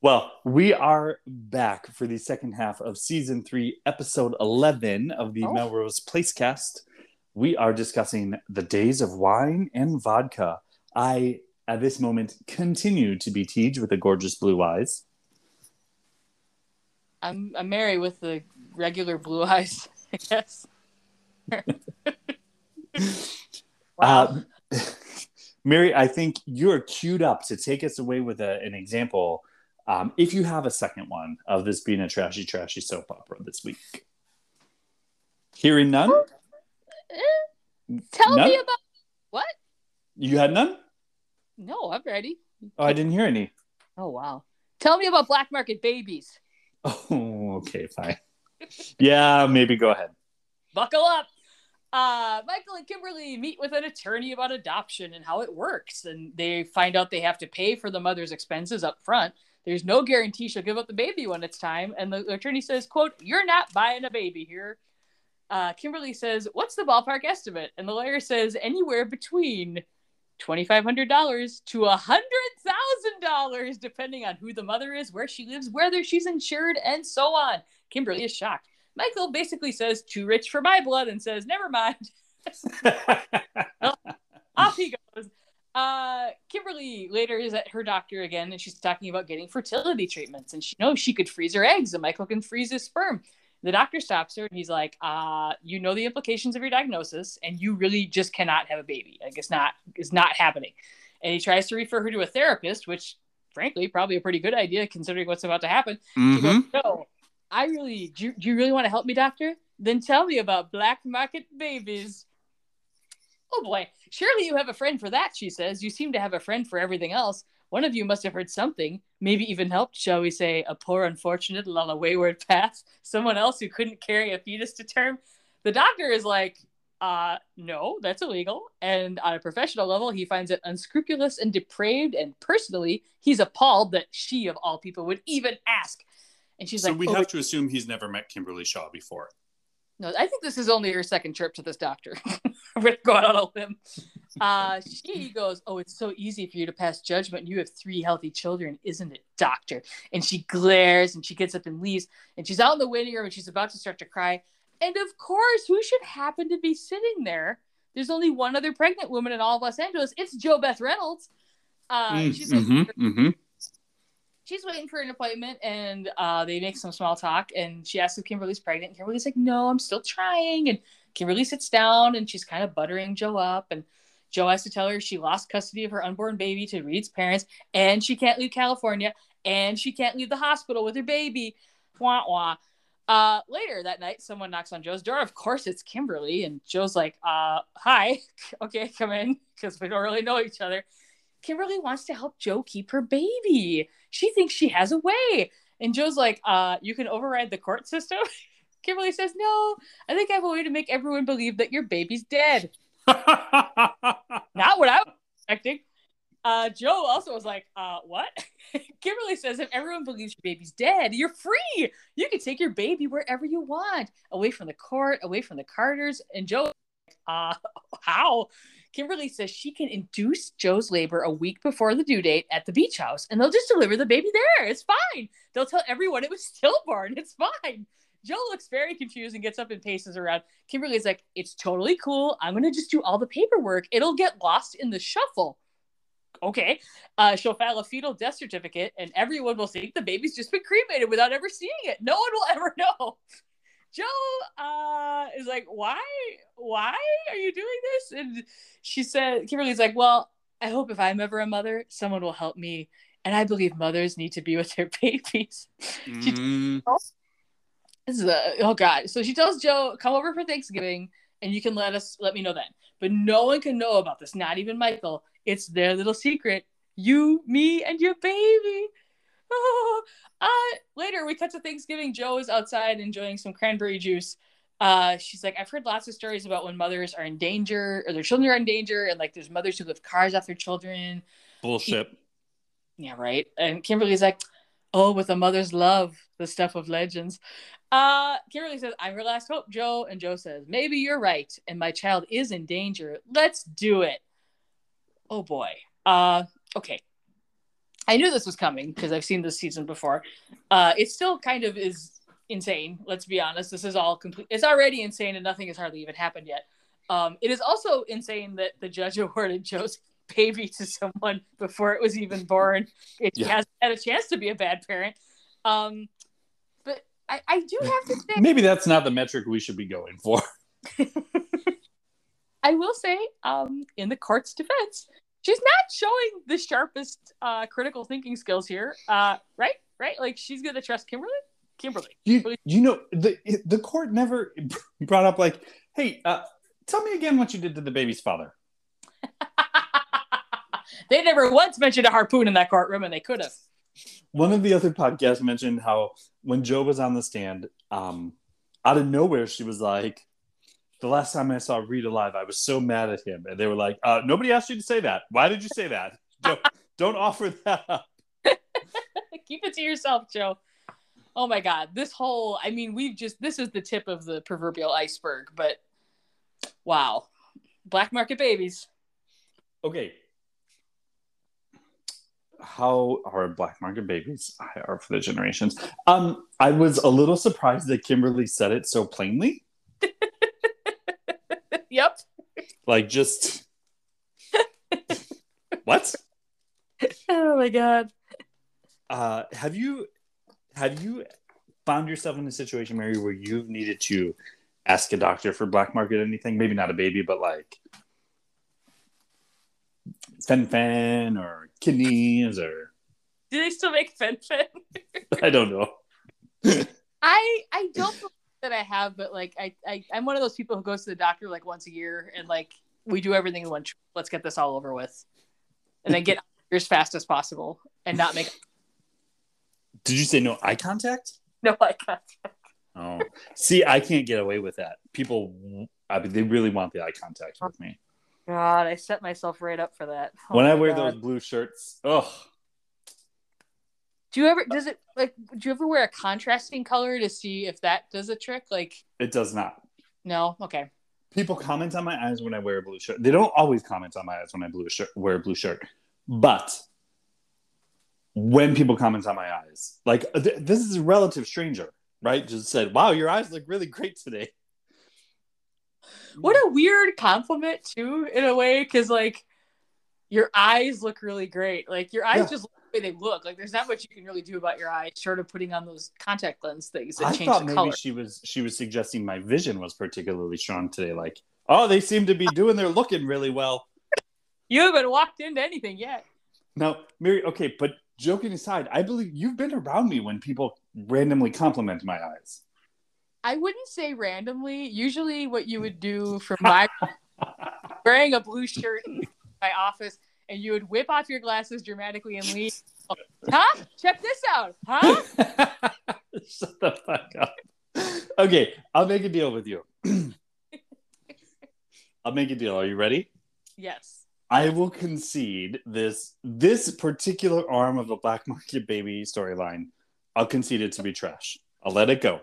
Well, we are back for the second half of season three, episode 11 of the Oh. Melrose Placecast. We are discussing the days of wine and vodka. I, at this moment, continue to be Tej with the gorgeous blue eyes. I'm I'm Mary with the regular blue eyes, I guess. wow. Uh, Mary, I think you're queued up to take us away with a, an example. Um, if you have a second one of this being a trashy, trashy soap opera this week. Hearing none? Tell none? me about what? You had none? No, I'm ready. Oh, I didn't hear any. Oh wow. Tell me about black market babies. Oh, okay, fine. yeah, maybe go ahead. Buckle up. Uh, Michael and Kimberly meet with an attorney about adoption and how it works. And they find out they have to pay for the mother's expenses up front. There's no guarantee she'll give up the baby when it's time. And the attorney says, quote, you're not buying a baby here. Uh, Kimberly says, what's the ballpark estimate? And the lawyer says, anywhere between $2,500 to $100,000, depending on who the mother is, where she lives, whether she's insured, and so on. Kimberly is shocked. Michael basically says, too rich for my blood, and says, never mind. Off he goes. Uh, Kimberly later is at her doctor again, and she's talking about getting fertility treatments. And she knows she could freeze her eggs, and Michael can freeze his sperm. The doctor stops her, and he's like, uh, "You know the implications of your diagnosis, and you really just cannot have a baby. Like it's not, it's not happening." And he tries to refer her to a therapist, which frankly, probably a pretty good idea considering what's about to happen. She Mhm. goes, no, I really, do you, do you really want to help me, doctor? Then tell me about black market babies. Oh boy, surely you have a friend for that, she says. You seem to have a friend for everything else. One of you must have heard something, maybe even helped, shall we say, a poor unfortunate along a wayward path, someone else who couldn't carry a fetus to term. The doctor is like, uh, no, that's illegal. And on a professional level, he finds it unscrupulous and depraved. And personally, he's appalled that she, of all people, would even ask. And she's So like, we "Oh, have to assume he's never met Kimberly Shaw before. no, I think this is only her second trip to this doctor. We're going on a limb. Uh, she goes, Oh, it's so easy for you to pass judgment. You have three healthy children, isn't it, doctor? And she glares and she gets up and leaves. And she's out in the waiting room and she's about to start to cry. And of course, who should happen to be sitting there? There's only one other pregnant woman in all of Los Angeles. It's Jo Beth Reynolds. Uh, Mm, she's like, mhm, mhm. she's waiting for an appointment and uh, they make some small talk and she asks if kimberly's pregnant and kimberly's like no i'm still trying and kimberly sits down and she's kind of buttering jo up and jo has to tell her she lost custody of her unborn baby to reed's parents and she can't leave california and she can't leave the hospital with her baby. Wah wah. Uh, later that night someone knocks on jo's door. Of course it's kimberly. And jo's like uh, hi. Okay come in because we don't really know each other. Kimberly wants to help jo keep her baby. She thinks she has a way. And Jo's like, uh, you can override the court system. Kimberly says, no, I think I have a way to make everyone believe that your baby's dead. Not what I was expecting. Uh, Jo also was like, uh, what? Kimberly says, if everyone believes your baby's dead, you're free. You can take your baby wherever you want, away from the court, away from the Carters. And Jo, uh, how? Kimberly says she can induce Jo's labor a week before the due date at the beach house, and they'll just deliver the baby there. It's fine. They'll tell everyone it was stillborn. It's fine. Jo looks very confused and gets up and paces around. Kimberly's like, It's totally cool. I'm going to just do all the paperwork. It'll get lost in the shuffle. Okay. Uh, she'll file a fetal death certificate, and everyone will think the baby's just been cremated without ever seeing it. No one will ever know. Jo uh, is like, Why? Why are you doing this? And she said, Kimberly's like, Well, I hope if I'm ever a mother, someone will help me. And I believe mothers need to be with their babies. Mm, This is a, oh god. So she tells Jo, come over for Thanksgiving and you can let us let me know then. But no one can know about this, not even Michael. It's their little secret. You, me, and your baby. Oh. Uh, later we cut to Thanksgiving. Jo is outside enjoying some cranberry juice. Uh, she's like, I've heard lots of stories about when mothers are in danger or their children are in danger, and like there's mothers who lift cars off their children. bullshit. Yeah, right. And Kimberly's like, oh, with a mother's love, the stuff of legends. Uh, Kimberly says, I'm your last hope, Jo. And Jo says, maybe you're right. And my child is in danger. Let's do it. Oh boy. Uh, okay. I knew this was coming because I've seen this season before. Uh, it still kind of is insane. Let's be honest. This is all complete. It's already insane, and nothing has hardly even happened yet. Um, it is also insane that the judge awarded Jo's baby to someone before it was even born. It Yeah. hasn't had a chance to be a bad parent. Um, I, I do have to say, Maybe that's not the metric we should be going for. I will say, um, in the court's defense, she's not showing the sharpest uh, critical thinking skills here. Uh, right? Right? Like she's gonna trust Kimberly. Kimberly. You, you know, the the court never brought up like, hey, uh, tell me again what you did to the baby's father. they never once mentioned a harpoon in that courtroom, and they could have. One of the other podcasts mentioned how when Jo was on the stand, um, out of nowhere, she was like, "The last time I saw Reed alive, I was so mad at him," and they were like, uh, "Nobody asked you to say that. Why did you say that? Don't, don't offer that up." Keep it to yourself, Jo. Oh my God. This whole, I mean, we've just, this is the tip of the proverbial iceberg, but wow. Black market babies. Okay. How are black market babies are for the generations? Um, I was a little surprised that Kimberly said it so plainly. yep. Like just what? Oh my God. Uh, have you have you found yourself in a situation, Mary, where you've needed to ask a doctor for black market anything? Maybe not a baby, but like fen-phen or kidneys or Do they still make Fen-Phen? I don't know. I I don't believe that I have, but like I, I I'm one of those people who goes to the doctor like once a year and like we do everything in one. trip. Let's get this all over with, and then get here as fast as possible and not make Did you say no eye contact? no eye contact. Oh, see, I can't get away with that. People, I mean, they really want the eye contact with me. God, I set myself right up for that. Oh when I wear God. those blue shirts, oh, do you ever does it like do you ever wear a contrasting color to see if that does a trick? Like it does not. no, okay. People comment on my eyes when I wear a blue shirt. They don't always comment on my eyes when I blue shirt, wear a blue shirt, but when people comment on my eyes, like th- this is a relative stranger, right? Just said, "Wow, your eyes look really great today." What mm. a weird compliment too, in a way, because like your eyes look really great. Like your eyes Yeah. just look the way they look. Like there's not much you can really do about your eyes, short of putting on those contact lens things that I change thought the maybe color. she was she was suggesting my vision was particularly strong today. Like, oh, they seem to be doing their looking really well. You haven't walked into anything yet. Now, Mary, okay, but joking aside, I believe you've been around me when people randomly compliment my eyes. I wouldn't say randomly. Usually, what you would do for my wearing a blue shirt in my office, and you would whip off your glasses dramatically and leave. Huh? Check this out. Huh? Shut the fuck up. Okay, I'll make a deal with you. I'll make a deal. Are you ready? Yes. I will concede this this particular arm of the Black Market Baby storyline. I'll concede it to be trash. I'll let it go.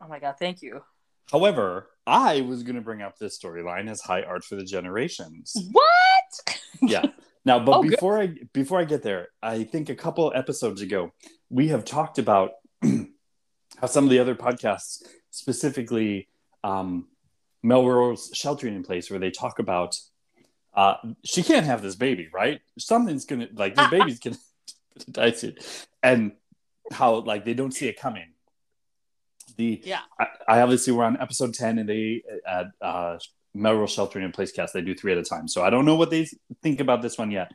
Oh my god! Thank you. However, I was going to bring up this storyline as high art for the generations. What? Yeah. Now, but Oh, good. before I before I get there, I think a couple episodes ago we have talked about how some of the other podcasts, specifically um, Melrose Sheltering in Place, where they talk about uh, she can't have this baby, right? Something's gonna like this baby's gonna die soon, and how like they don't see it coming. The Yeah. I, I obviously we're on episode 10 and they at uh Melrose Sheltering in Place cast they do three at a time. So I don't know what they think about this one yet.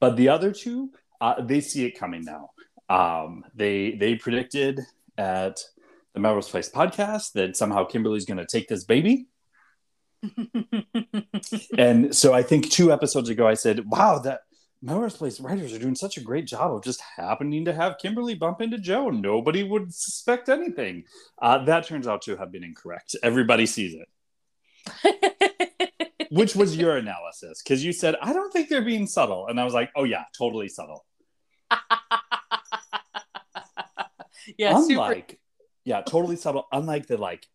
But the other two, uh, they see it coming now. Um, they they predicted at the Melrose Place podcast that somehow Kimberly's going to take this baby. And so I think two episodes ago I said, "Wow, that Melrose Place writers are doing such a great job of just happening to have Kimberly bump into Jo. Nobody would suspect anything." Uh, that turns out to have been incorrect. Everybody sees it. Which was your analysis? Because you said, "I don't think they're being subtle," and I was like, "Oh yeah, totally subtle." yeah, super. unlike, yeah, totally subtle. Unlike the like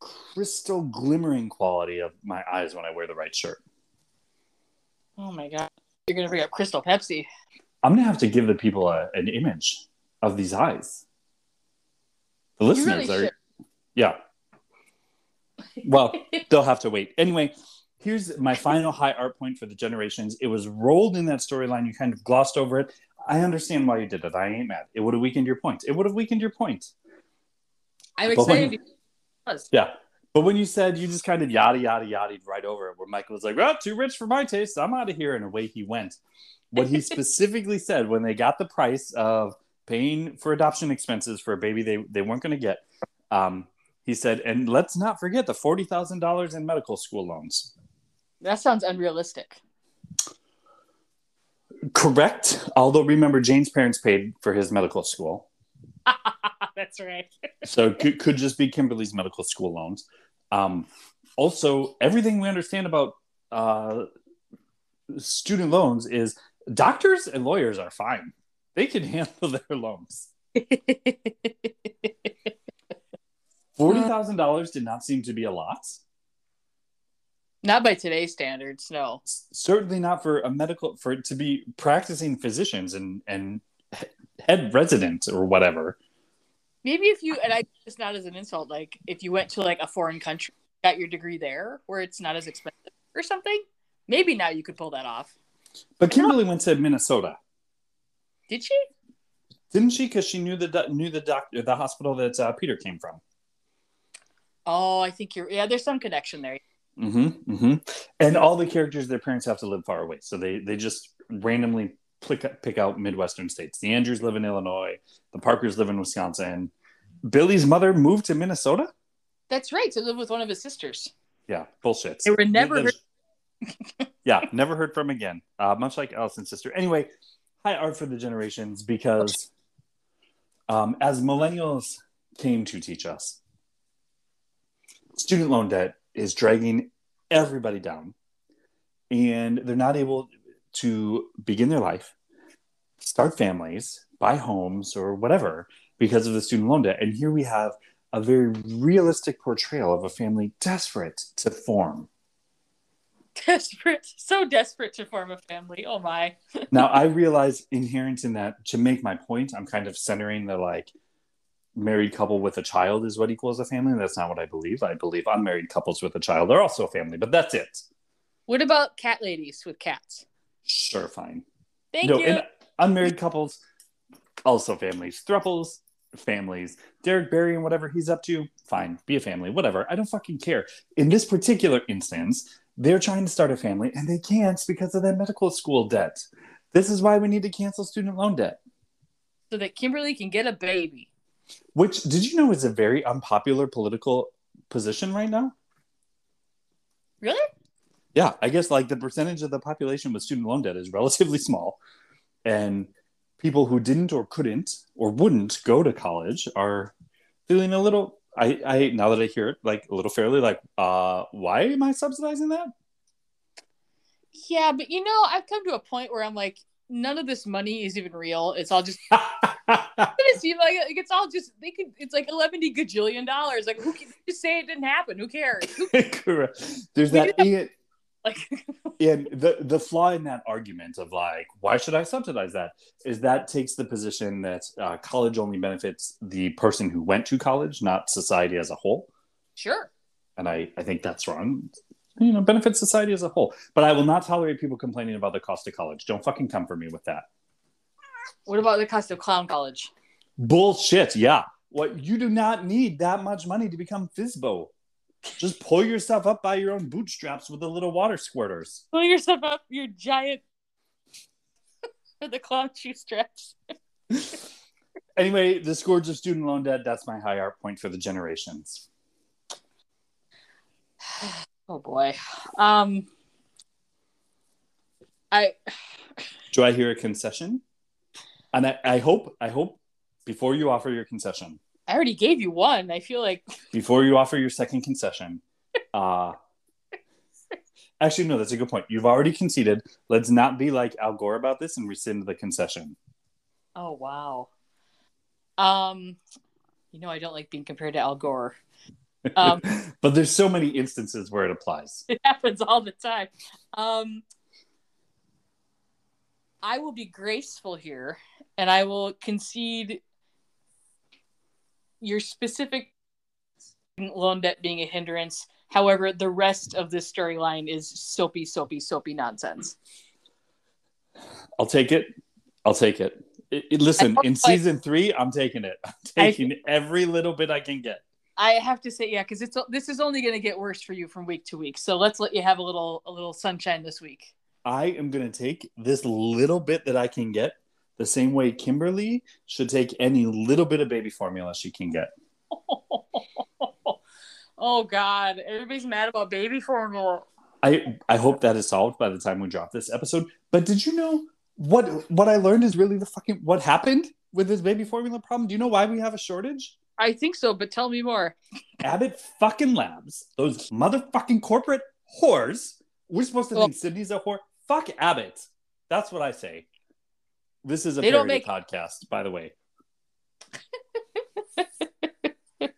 crystal glimmering quality of my eyes when I wear the right shirt. Oh my god, you're gonna bring up Crystal Pepsi. I'm gonna have to give the people a, an image of these eyes. The listeners really are, yeah. Well, they'll have to wait. Anyway, here's my final high art point for the generations. It was rolled in that storyline. You kind of glossed over it. I understand why you did it. I ain't mad. It would have weakened your point. It would have weakened your point. I'm excited. Yeah. But when you said you just kind of yada yada yada right over it, where Michael was like, "Well, too rich for my taste. I'm out of here," and away he went. What he specifically said when they got the price of paying for adoption expenses for a baby they they weren't going to get, um, he said, "And let's not forget the forty thousand dollars in medical school loans." That sounds unrealistic. Correct. Although remember, Jane's parents paid for his medical school, That's right. so it could, could just be Kimberly's medical school loans. Um, also, everything we understand about uh, student loans is doctors and lawyers are fine. They can handle their loans. Forty thousand dollars did not seem to be a lot. Not by today's standards, no. Certainly not for a medical for to be practicing physicians and and head resident or whatever. Maybe if you and I it's not as an insult, like if you went to like a foreign country, got your degree there, where it's not as expensive or something. Maybe now you could pull that off. But Kimberly went to Minnesota, Did she? didn't she? Because she knew the knew the doctor, the hospital that uh, Peter came from. Oh, I think you're. Yeah, there's some connection there. Mm-hmm, mm-hmm. And all the characters, their parents have to live far away, so they they just randomly pick, pick out Midwestern states. The Andrews live in Illinois. The Parkers live in Wisconsin. Billy's mother moved to Minnesota. That's right. To live with one of his sisters. Yeah, bullshit. They were never heard. yeah, never heard from again. Uh, much like Alison's sister. Anyway, hi art for the generations because um, as millennials came to teach us, student loan debt is dragging everybody down, and they're not able to begin their life, start families, buy homes, or whatever because of the student loan debt. And here we have a very realistic portrayal of a family desperate to form. Desperate, so desperate to form a family. Oh my. now, I realize inherent in that, to make my point, I'm kind of centering the like married couple with a child is what equals a family. That's not what I believe. I believe unmarried couples with a child are also a family, but that's it. What about cat ladies with cats? Sure, fine. Thank no, you. and unmarried couples, also families. Thruples, families. Derek Barry and whatever he's up to, fine, be a family, whatever. I don't fucking care. In this particular instance, they're trying to start a family and they can't because of that medical school debt. This is why we need to cancel student loan debt. So that Kimberly can get a baby. Which did you know is a very unpopular political position right now? Really? Yeah, I guess like the percentage of the population with student loan debt is relatively small. And people who didn't or couldn't or wouldn't go to college are feeling a little I, I now that I hear it, like a little fairly like, uh, why am I subsidizing that? Yeah, but you know, I've come to a point where I'm like, none of this money is even real. It's all just it seems like it's all just they could. It's like eleven gajillion dollars. Like who can just say it didn't happen? Who cares? Who. There's We that. Like and the the flaw in that argument of like why should i subsidize that? Is that takes the position that uh, college only benefits the person who went to college not society as a whole. Sure. and i i think that's wrong. You know benefits society as a whole. But i will not tolerate people complaining about the cost of college. Don't fucking come for me with that. What about the cost of clown college? bullshit. Yeah. What you do not need that much money to become fisbo just pull yourself up by your own bootstraps with the little water squirters Pull yourself up, your giant for the clown shoe straps. Anyway, the scourge of student loan debt, that's my high art point for the generations. Oh boy. Um I Do I hear a concession? And I, I hope, I hope before you offer your concession, I already gave you one. I feel like before you offer your second concession, uh actually no, that's a good point. You've already conceded. Let's not be like Al Gore about this and rescind the concession. oh wow. Um you know I don't like being compared to Al Gore. Um but there's so many instances where it applies. it happens all the time. Um, I will be graceful here, and I will concede your specific loan debt being a hindrance. However, the rest of this storyline is soapy, soapy, soapy nonsense. I'll take it. I'll take it. It- it- listen, in like- season three, I'm taking it. I'm I- taking every little bit I can get. I have to say, yeah, because it's this is only going to get worse for you from week to week. So let's let you have a little a little sunshine this week. I am going to take this little bit that I can get the same way Kimberly should take any little bit of baby formula she can get. oh God, everybody's mad about baby formula. I I hope that is solved by the time we drop this episode. But did you know what what I learned is really the fucking what happened with this baby formula problem? Do you know why we have a shortage? I think so, but tell me more. Abbott fucking Labs, those motherfucking corporate whores. We're supposed to Well- think Sydney's a whore. Fuck Abbott. That's what I say. This is a They parody make- podcast, by the way.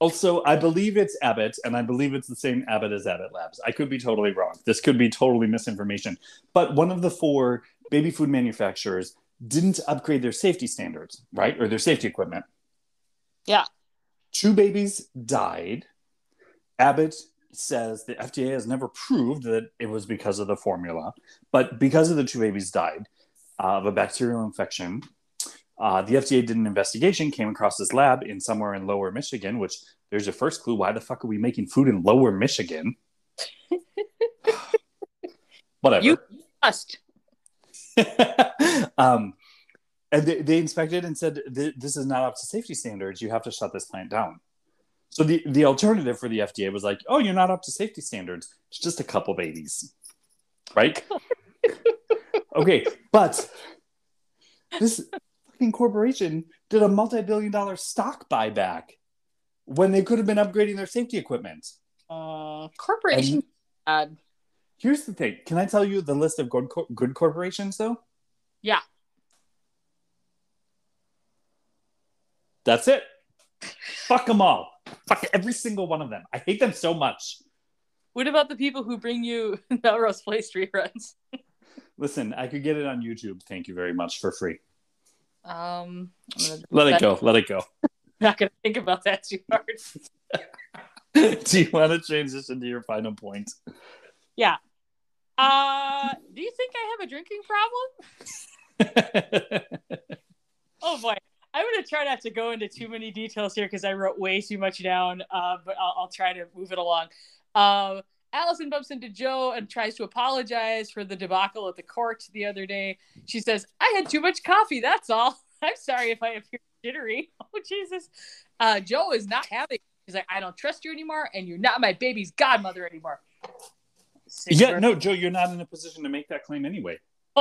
also, I believe it's Abbott, and I believe it's the same Abbott as Abbott Labs. I could be totally wrong. This could be totally misinformation. But one of the four baby food manufacturers didn't upgrade their safety standards, right? Or their safety equipment. Yeah. Two babies died. Abbott says the FDA has never proved that it was because of the formula, but because of the two babies died of a bacterial infection, uh, the FDA did an investigation, came across this lab in somewhere in Lower Michigan, which there's your first clue. Why the fuck are we making food in Lower Michigan? Whatever. You must. Um, and they, they inspected and said this is not up to safety standards. You have to shut this plant down. So the, the alternative for the FDA was like, oh, you're not up to safety standards. It's just a couple babies, right? okay, but this fucking corporation did a multi-billion dollar stock buyback when they could have been upgrading their safety equipment. Uh, corporation. And here's the thing. Can I tell you the list of good, good corporations, though? Yeah. That's it. Fuck them all. Fuck every single one of them. I hate them so much. What about the people who bring you Melrose Place reruns? Listen, I could get it on YouTube. Thank you very much for free. Um, let it go. Let it go. Not gonna think about that too hard. do you want to transition to your final point? Yeah. Uh, do you think I have a drinking problem? oh boy. I'm to try not to go into too many details here because I wrote way too much down, uh, but I'll, I'll, try to move it along. Um, Alison bumps into Jo and tries to apologize for the debacle at the court the other day. She says, I had too much coffee, that's all. I'm sorry if I appear jittery. Oh, Jesus. Uh, Jo is not having He's like, I don't trust you anymore, and you're not my baby's godmother anymore. yeah, no, Jo, you're not in a position to make that claim anyway.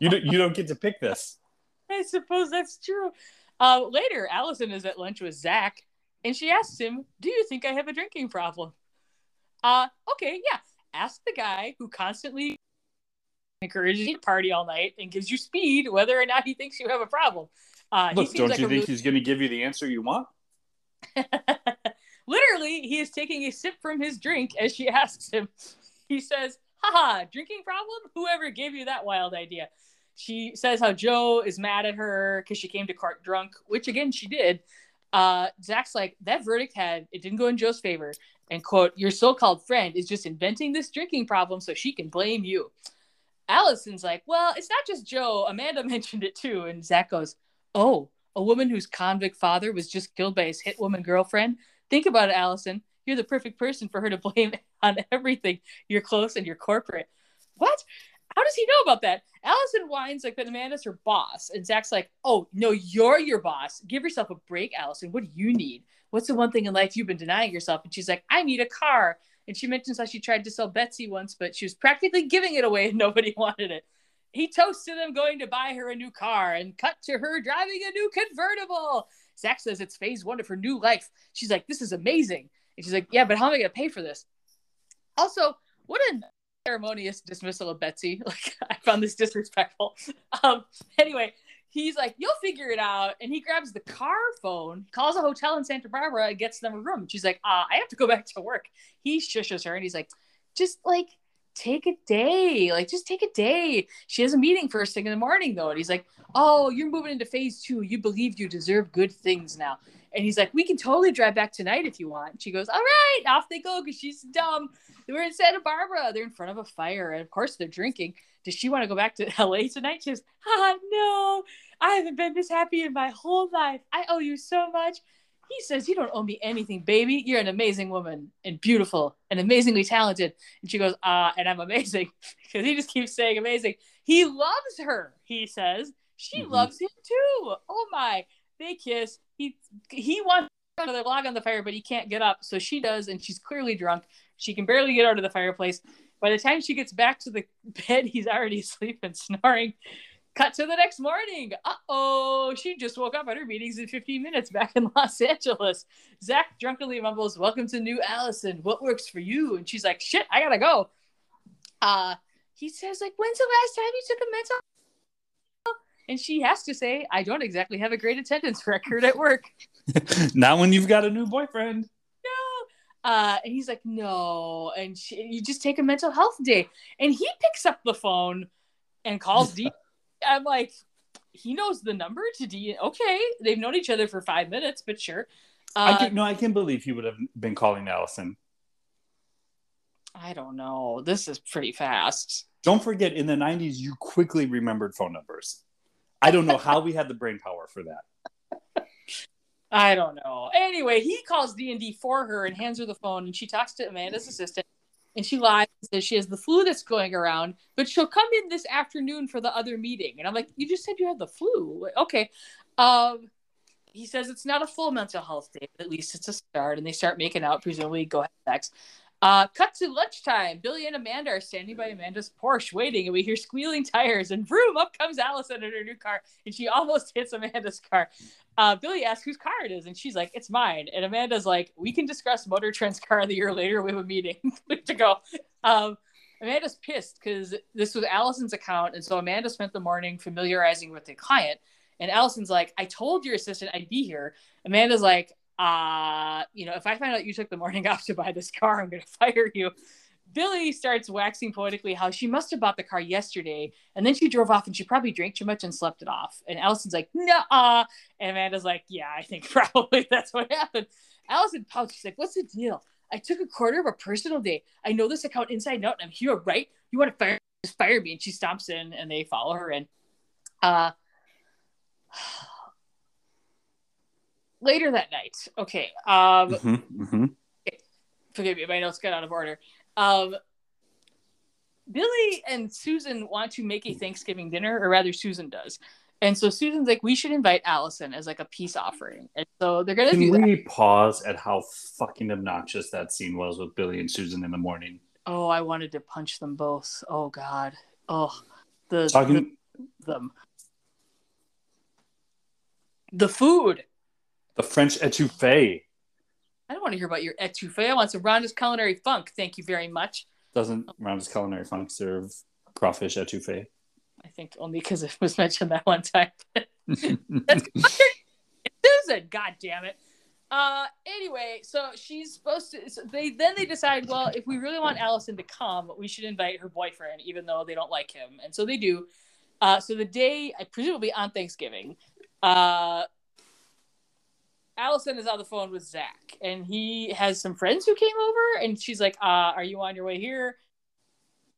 you don't, you don't get to pick this. I suppose that's true. Uh, later, Alison is at lunch with Zach, and she asks him, "Do you think I have a drinking problem?" Uh, okay, yeah. Ask the guy who constantly encourages you to party all night and gives you speed, whether or not he thinks you have a problem. Uh, Look, don't like you think really... he's going to give you the answer you want? Literally, he is taking a sip from his drink as she asks him. He says, haha, drinking problem? Whoever gave you that wild idea? She says how Jo is mad at her because she came to court drunk, which again she did. Uh, Zach's like, that verdict had, it didn't go in Jo's favor. And quote, your so called friend is just inventing this drinking problem so she can blame you. Alison's like, well, it's not just Jo. Amanda mentioned it too. And Zach goes, oh, a woman whose convict father was just killed by his hit woman girlfriend. Think about it, Alison. You're the perfect person for her to blame on everything. You're close and you're corporate. What? How does he know about that? Alison whines like that Amanda's her boss. And Zach's like, oh, no, you're your boss. Give yourself a break, Alison. What do you need? What's the one thing in life you've been denying yourself? And she's like, I need a car. And she mentions how she tried to sell Betsy once, but she was practically giving it away and nobody wanted it. He toasted them going to buy her a new car and cut to her driving a new convertible. Zach says it's phase one of her new life. She's like, this is amazing. And she's like, yeah, but how am I going to pay for this? Also, what a ceremonious dismissal of Betsy. Like, I found this disrespectful. Um, anyway, he's like, you'll figure it out. And he grabs the car phone, calls a hotel in Santa Barbara, and gets them a room. She's like, uh, I have to go back to work. He shushes her and he's like, just like take a day. Like, just take a day. She has a meeting first thing in the morning, though. And he's like, Oh, you're moving into phase two. You believe you deserve good things now. And he's like, We can totally drive back tonight if you want. She goes, All right, off they go because she's dumb. They're in Santa Barbara. They're in front of a fire. And of course, they're drinking. Does she want to go back to LA tonight? She goes, Ah, no. I haven't been this happy in my whole life. I owe you so much. He says, You don't owe me anything, baby. You're an amazing woman and beautiful and amazingly talented. And she goes, Ah, and I'm amazing. because he just keeps saying amazing. He loves her, he says. She mm-hmm. loves him too. Oh my. They kiss. He he wants another log on the fire, but he can't get up. So she does, and she's clearly drunk. She can barely get out of the fireplace. By the time she gets back to the bed, he's already asleep and snoring. Cut to the next morning. Uh oh, she just woke up at her meetings in 15 minutes back in Los Angeles. Zach drunkenly mumbles, Welcome to New Alison. What works for you? And she's like, Shit, I gotta go. Uh, he says, like, when's the last time you took a mental? And she has to say, I don't exactly have a great attendance record at work. Not when you've got a new boyfriend. Uh, and he's like, no. And she, you just take a mental health day. And he picks up the phone and calls D I'm like, he knows the number to D. Okay, they've known each other for five minutes, but sure. Uh, I can, no, I can believe he would have been calling Alison. I don't know. This is pretty fast. Don't forget, in the '90s, you quickly remembered phone numbers. I don't know how we had the brain power for that. I don't know. Anyway, he calls D and D for her and hands her the phone, and she talks to Amanda's assistant. and she lies and says she has the flu that's going around, but she'll come in this afternoon for the other meeting. And I'm like, you just said you had the flu. Okay. Um, he says it's not a full mental health day, but at least it's a start. And they start making out, presumably go have sex. Uh, cut to lunchtime. Billy and Amanda are standing by Amanda's Porsche waiting, and we hear squealing tires. And vroom, up comes Alison in her new car, and she almost hits Amanda's car. Uh, Billy asks whose car it is, and she's like, "It's mine." And Amanda's like, "We can discuss Motor Trend's car the year later. We have a meeting to go." Um, Amanda's pissed because this was Alison's account, and so Amanda spent the morning familiarizing with the client. And Alison's like, "I told your assistant I'd be here." Amanda's like, uh, you know, if I find out you took the morning off to buy this car, I'm going to fire you. Billy starts waxing poetically how she must have bought the car yesterday and then she drove off and she probably drank too much and slept it off. And Alison's like, nah. And Amanda's like, yeah, I think probably that's what happened. Alison pouts. She's like, what's the deal? I took a quarter of a personal day. I know this account inside and out and I'm here, right? You want to fire, just fire me. And she stomps in and they follow her in. Uh, later that night. Okay. Um, mm-hmm, mhm. forgive me, my notes got out of order. Um, Billy and Susan want to make a Thanksgiving dinner, or rather, Susan does. And so Susan's like, we should invite Alison as like a peace offering. And so they're gonna do Can that. we pause at how fucking obnoxious that scene was with Billy and Susan in the morning? Oh, I wanted to punch them both. Oh God. Oh, the Talking the, them. The food. the French etouffee I don't want to hear about your etouffee. I want some Rhonda's culinary funk. Thank you very much. doesn't Rhonda's Culinary Funk serve crawfish etouffee. I think only because it was mentioned that one time. That's Susan. God damn it. Uh, anyway, so she's supposed to. So they then they decide, well, if we really want Alison to come, we should invite her boyfriend, even though they don't like him, and so they do. Uh, so the day, I presumably on Thanksgiving, uh, Alison is on the phone with Zach, and he has some friends who came over, and she's like, uh, "Are you on your way here?"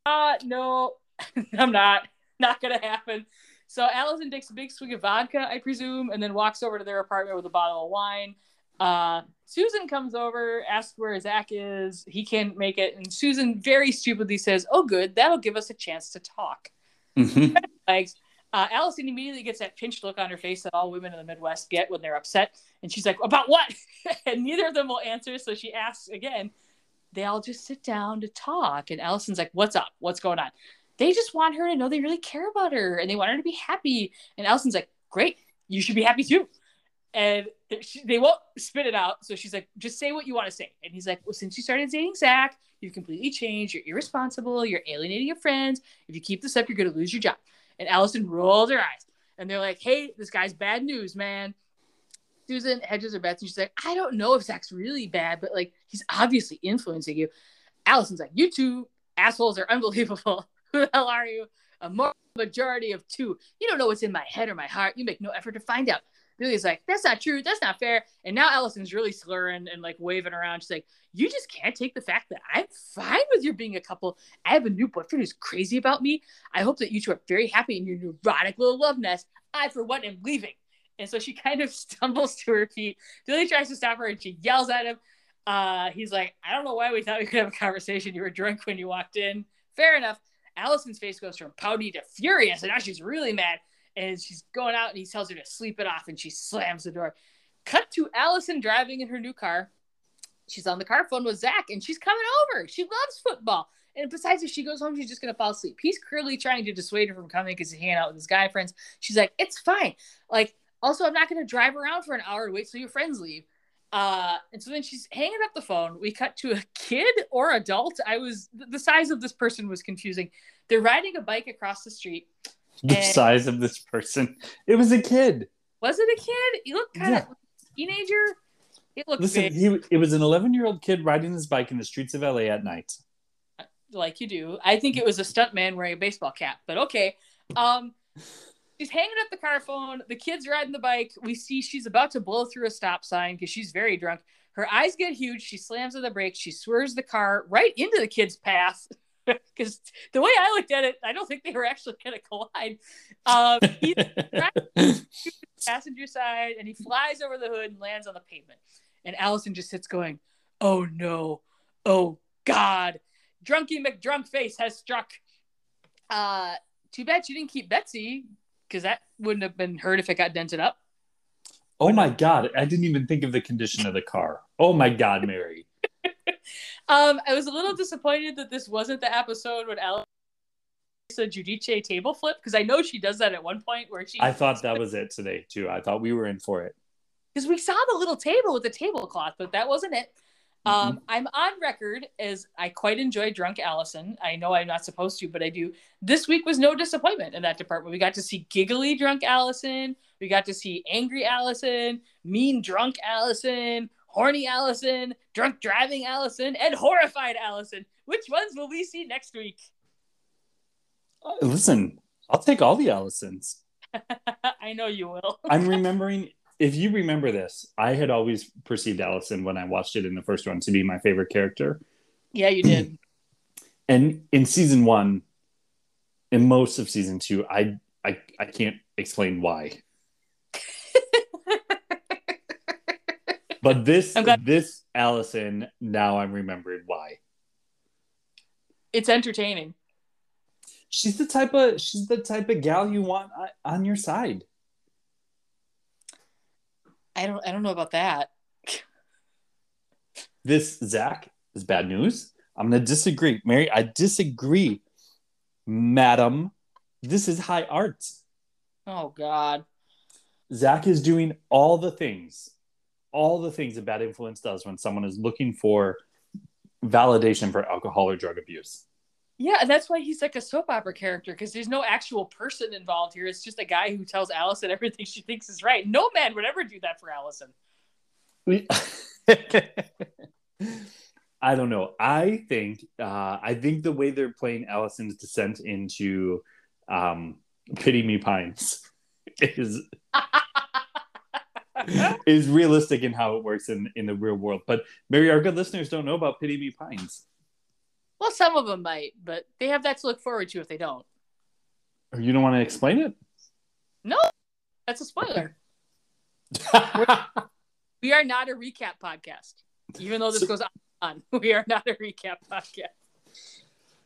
Uh, no, I'm not. Not gonna happen. So Alison takes a big swig of vodka, I presume, and then walks over to their apartment with a bottle of wine. Uh, Susan comes over, asks where Zach is. He can't make it, and Susan very stupidly says, "Oh, good, that'll give us a chance to talk." Mhm. Uh, Alison immediately gets that pinched look on her face that all women in the Midwest get when they're upset, and she's like, "About what?" and neither of them will answer, so she asks again. They all just sit down to talk, and Alison's like, "What's up? What's going on?" They just want her to know they really care about her, and they want her to be happy. And Alison's like, "Great, you should be happy too." And they won't spit it out, so she's like, "Just say what you want to say." And he's like, "Well, since you started dating Zach, you've completely changed. You're irresponsible. You're alienating your friends. If you keep this up, you're going to lose your job." And Alison rolls her eyes, and they're like, "Hey, this guy's bad news, man." Susan hedges her bets, and she's like, "I don't know if Zach's really bad, but like, he's obviously influencing you." Alison's like, "You two assholes are unbelievable. Who the hell are you? A moral majority of two. You don't know what's in my head or my heart. You make no effort to find out." Billy's like, "That's not true. That's not fair." And now Alison's really slurring and like waving around. She's like, "You just can't take the fact that I'm fine with you being a couple. I have a new boyfriend who's crazy about me. I hope that you two are very happy in your neurotic little love nest. I, for one, am leaving." And so she kind of stumbles to her feet. Billy tries to stop her and she yells at him. Uh, he's like, I don't know why we thought we could have a conversation. You were drunk when you walked in. Fair enough. Alison's face goes from pouty to furious, and now she's really mad. And she's going out, and he tells her to sleep it off, and she slams the door. Cut to Alison driving in her new car. She's on the car phone with Zach, and she's coming over. She loves football. And besides, if she goes home, she's just gonna fall asleep. He's clearly trying to dissuade her from coming because he's hanging out with his guy friends. She's like, "It's fine." Like, also, I'm not gonna drive around for an hour to wait till your friends leave. Uh, and so then she's hanging up the phone. We cut to a kid or adult. I was the size of this person was confusing. They're riding a bike across the street. The And- size of this person. It was a kid. Was it a kid? He looked kind of teenager. He looked Listen, big, he it was an 11 year old kid riding his bike in the streets of LA at night. like you do. I think it was a stunt man wearing a baseball cap, but okay. Um, she's hanging up the car phone. The kid's riding the bike. We see she's about to blow through a stop sign because she's very drunk. Her eyes get huge. She slams on the brakes. She swerves the car right into the kid's path. Because the way I looked at it, I don't think they were actually going to collide. Um, he's passenger side and he flies over the hood and lands on the pavement. And Alison just sits going, Oh no, oh God, Drunky McDrunkface has struck. Uh, too bad she didn't keep Betsy because that wouldn't have been hurt if it got dented up. Oh my god, I didn't even think of the condition of the car. Oh my god, Mary. Um, I was a little disappointed that this wasn't the episode when Alex a Judice table flip because I know she does that at one point where she. I thought that was it today too. I thought we were in for it. because we saw the little table with the tablecloth, but that wasn't it. Um, I'm on record as I quite enjoy Drunk Alison. I know I'm not supposed to, but I do. This week was no disappointment in that department. We got to see giggly Drunk Alison. We got to see angry Alison, mean Drunk Alison, horny Alison, drunk driving Alison, and horrified Alison. Which ones will we see next week? Uh, Listen, I'll take all the Alisons. I know you will. I'm remembering. If you remember this, I had always perceived Alison when I watched it in the first one to be my favorite character. Yeah, you did. And in season one, in most of season two, I I, I can't explain why. But this glad- this Alison, now I'm remembering why. it's entertaining. She's the type of she's the type of gal you want on- on your side. I don't. I don't know about that. This Zach is bad news. I'm gonna disagree, Mary. I disagree, madam. This is high art. Oh God. Zach is doing all the things, all the things a bad influence does when someone is looking for validation for alcohol or drug abuse. Yeah, and that's why he's like a soap opera character because there's no actual person involved here. It's just a guy who tells Alison everything she thinks is right. No man would ever do that for Alison. I don't know. I think uh, I think the way they're playing Alison's descent into um, Pity Me Pines is is realistic in how it works in, in the real world. But Mary, our good listeners don't know about Pity Me Pines. well, some of them might, but they have that to look forward to if they don't. Oh, you don't want to explain it? No, that's a spoiler. We are not a recap podcast, even though this So- goes on. We are not a recap podcast.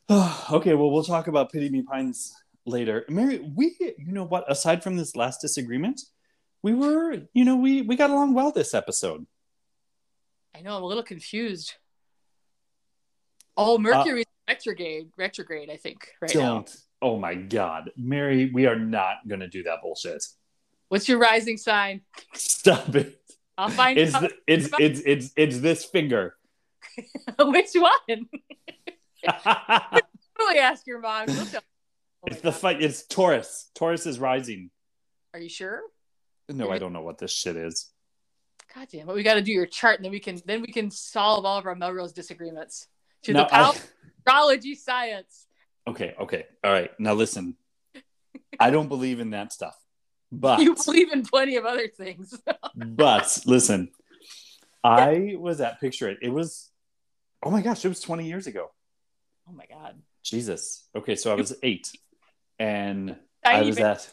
okay, well, we'll talk about Pity Me Pines later. Mary, we, you know what? Aside from this last disagreement, we were, you know, we we got along well this episode. I know I'm a little confused. Oh, Mercury's uh, retrograde, retrograde. I think right now. Don't. Oh my God, Mary, we are not going to do that bullshit. What's your rising sign? Stop it. I'll find It's out. the, it's it's it's it's this finger. Which one? it's Really ask your mom. Oh my the God. fight. It's Taurus. Taurus is rising. Are you sure? No, I don't know what this shit is. God damn it! We got to do your chart, and then we can then we can solve all of our Melrose disagreements to the power I- astrology science. okay, okay, all right. Now listen. I don't believe in that stuff, but You believe in plenty of other things. but listen, I was at Picture It. It was, oh my gosh, it was 20 years ago. oh my god! Jesus. Okay, so I was eight, and I Tiny was at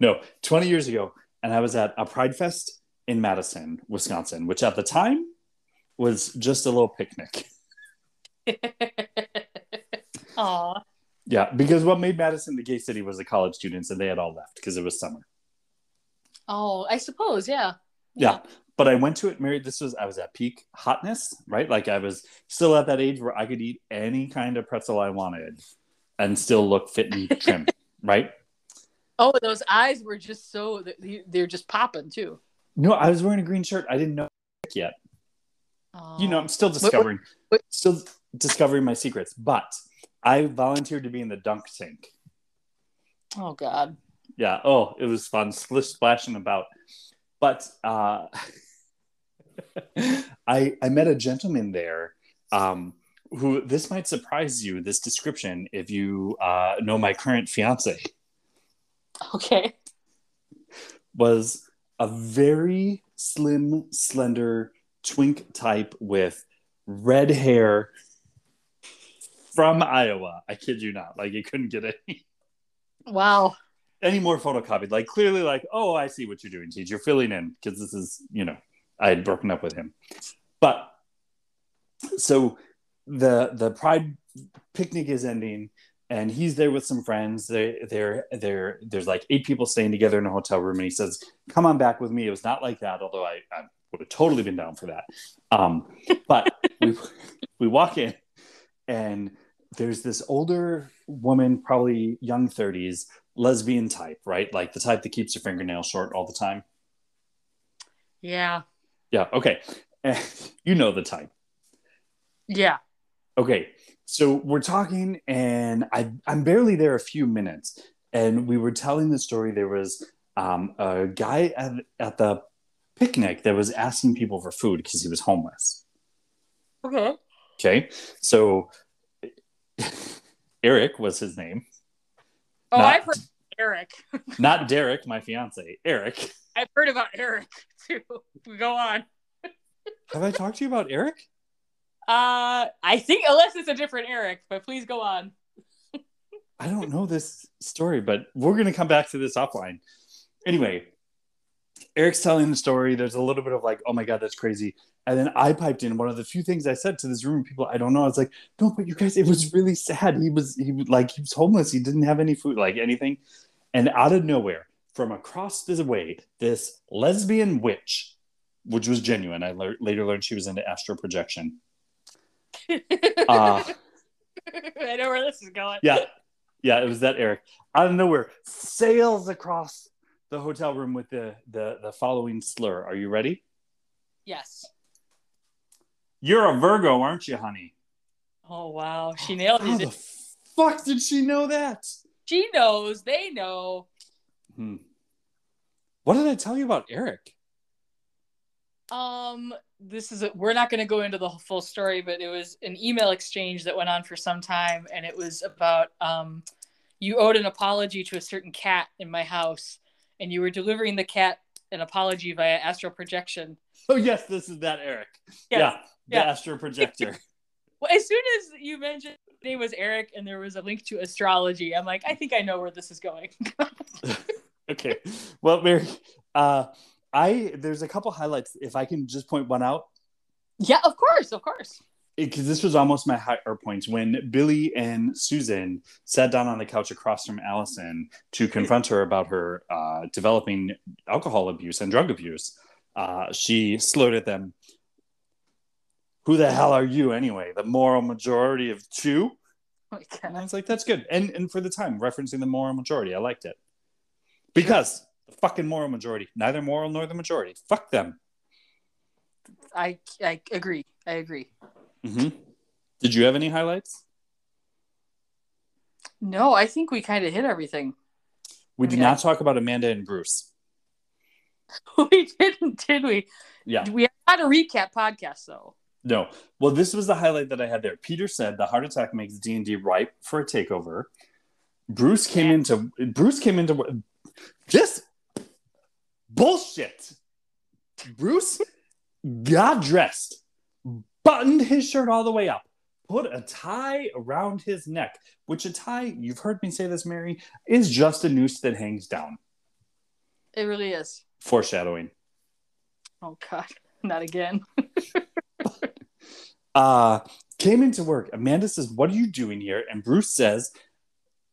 no 20 years ago, and I was at a Pride Fest in Madison, Wisconsin, which at the time was just a little picnic. Aw. Yeah, because what made Madison the gay city was the college students, and they had all left because it was summer. Oh, I suppose, yeah. Yeah. But I went to it, married. This was I was at peak hotness, right? Like I was still at that age where I could eat any kind of pretzel I wanted and still look fit and trim, right? Oh, those eyes were just so they're just popping too. No, I was wearing a green shirt. I didn't know yet. Oh. You know, I'm still discovering, what- still discovering my secrets. But I volunteered to be in the dunk tank. Oh God. Yeah. Oh, it was fun, splish splashing about. But uh, I I met a gentleman there um, who this might surprise you. This description, if you uh, know my current fiance, Okay. was a very slim, slender twink type with red hair from Iowa. I kid you not. Like you couldn't get any Wow. any more photocopied. Like clearly, like, oh, I see what you're doing, Tej. You're filling in because this is, you know, I had broken up with him. But so the the pride picnic is ending and he's there with some friends. They they're they're there's like eight people staying together in a hotel room and he says come on back with me. It was not like that although i, I would have totally been down for that. Um but we we walk in and there's this older woman probably young 30s lesbian type right? Like the type that keeps her fingernails short all the time. Yeah. yeah okay. You know the type. Yeah. Okay, so we're talking, and I I'm barely there a few minutes, and we were telling the story. There was um, a guy at, at the picnic that was asking people for food because he was homeless. Okay. Okay, so Eric was his name, Oh, Not- I've heard of Eric. not Derek, my fiance. Eric. I've heard about Eric too. Go on. Have I talked to you about Eric? Uh, I think unless it's a different Eric, but please go on. I don't know this story, but we're going to come back to this offline. Anyway, Eric's telling the story. There's a little bit of like, oh my God, that's crazy. And then I piped in one of the few things I said to this room of people I don't know. I was like, no, but you guys, it was really sad. He was, he was like, he was homeless. He didn't have any food, like anything. And out of nowhere, from across the way, this lesbian witch, which was genuine. I lear- later learned she was into astral projection. Uh, I know where this is going. yeah yeah it was that eric out of nowhere sails across the hotel room with the the, the following slur are you ready Yes. you're a virgo aren't you honey Oh wow, she nailed it. how the fuck did she know that She knows. They know. hmm. what did i tell you about eric Um, this is a, we're not going to go into the full story, but it was an email exchange that went on for some time, and it was about um, you owed an apology to a certain cat in my house, and you were delivering the cat an apology via astral projection. oh yes this is that eric Yes. yeah the Yeah. astro projector Well, as soon as you mentioned his name was Eric, and there was a link to astrology, I'm like, I think I know where this is going. okay well mary uh i there's a couple highlights if i can just point one out yeah, of course, of course. because this was almost my higher points when Billy and Susan sat down on the couch across from Alison to confront her about her uh, developing alcohol abuse and drug abuse. Uh, she slurred at them, "Who the hell are you anyway? The moral majority of two? Oh And I was like, "That's good." And and for the time, referencing the moral majority, I liked it because the fucking moral majority, neither moral nor the majority. Fuck them. I I agree. I agree. hmm Did you have any highlights? No, I think we kind of hit everything. We did Okay. not talk about Amanda and Bruce. we didn't, did we? Yeah. We had a recap podcast though. No. Well, this was the highlight that I had there. Peter said the heart attack makes D and D ripe for a takeover. Bruce came Yeah. into Bruce came into this bullshit. Bruce got dressed, buttoned his shirt all the way up, put a tie around his neck, which a tie, you've heard me say this, Mary, is just a noose that hangs down. It really is. Foreshadowing. Oh God, not again. uh came into work amanda says what are you doing here and bruce says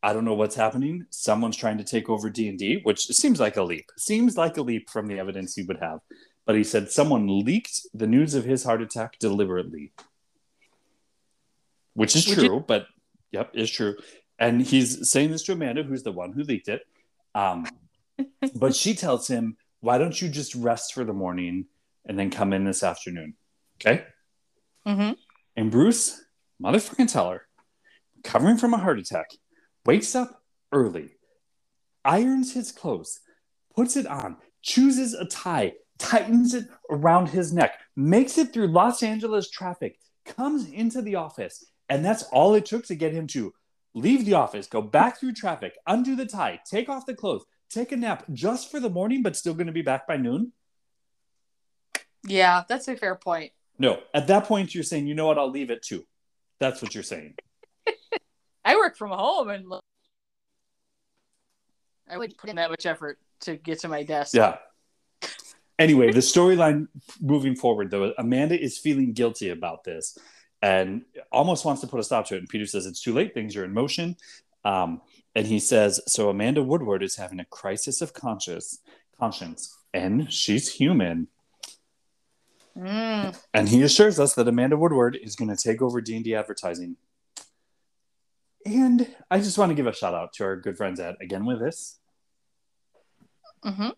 i don't know what's happening. Someone's trying to take over d&d which seems like a leap. Seems like a leap from the evidence he would have. But he said someone leaked the news of his heart attack deliberately. Which is true but yep is true. And he's saying this to amanda who's the one who leaked it. Um, but she tells him why don't you just rest for the morning and then come in this afternoon? Okay? Mm-hmm. and Bruce, motherfucking tell her, recovering from a heart attack, wakes up early, irons his clothes, puts it on, chooses a tie, tightens it around his neck, makes it through Los Angeles traffic, comes into the office, and that's all it took to get him to leave the office, go back through traffic, undo the tie, take off the clothes, take a nap just for the morning, but still going to be back by noon. Yeah, that's a fair point. No, at that point, you're saying, you know what, I'll leave it too. That's what you're saying. I work from home and look, I wouldn't put in that much effort to get to my desk. Yeah. Anyway, the storyline moving forward, though, Amanda is feeling guilty about this. and almost wants to put a stop to it. And Peter says, It's too late. Things are in motion. Um, and he says, So Amanda Woodward is having a crisis of conscience, conscience and she's human. Mm. And he assures us that Amanda Woodward is going to take over D&D advertising. And I just want to give a shout out to our good friends at Again With This hmm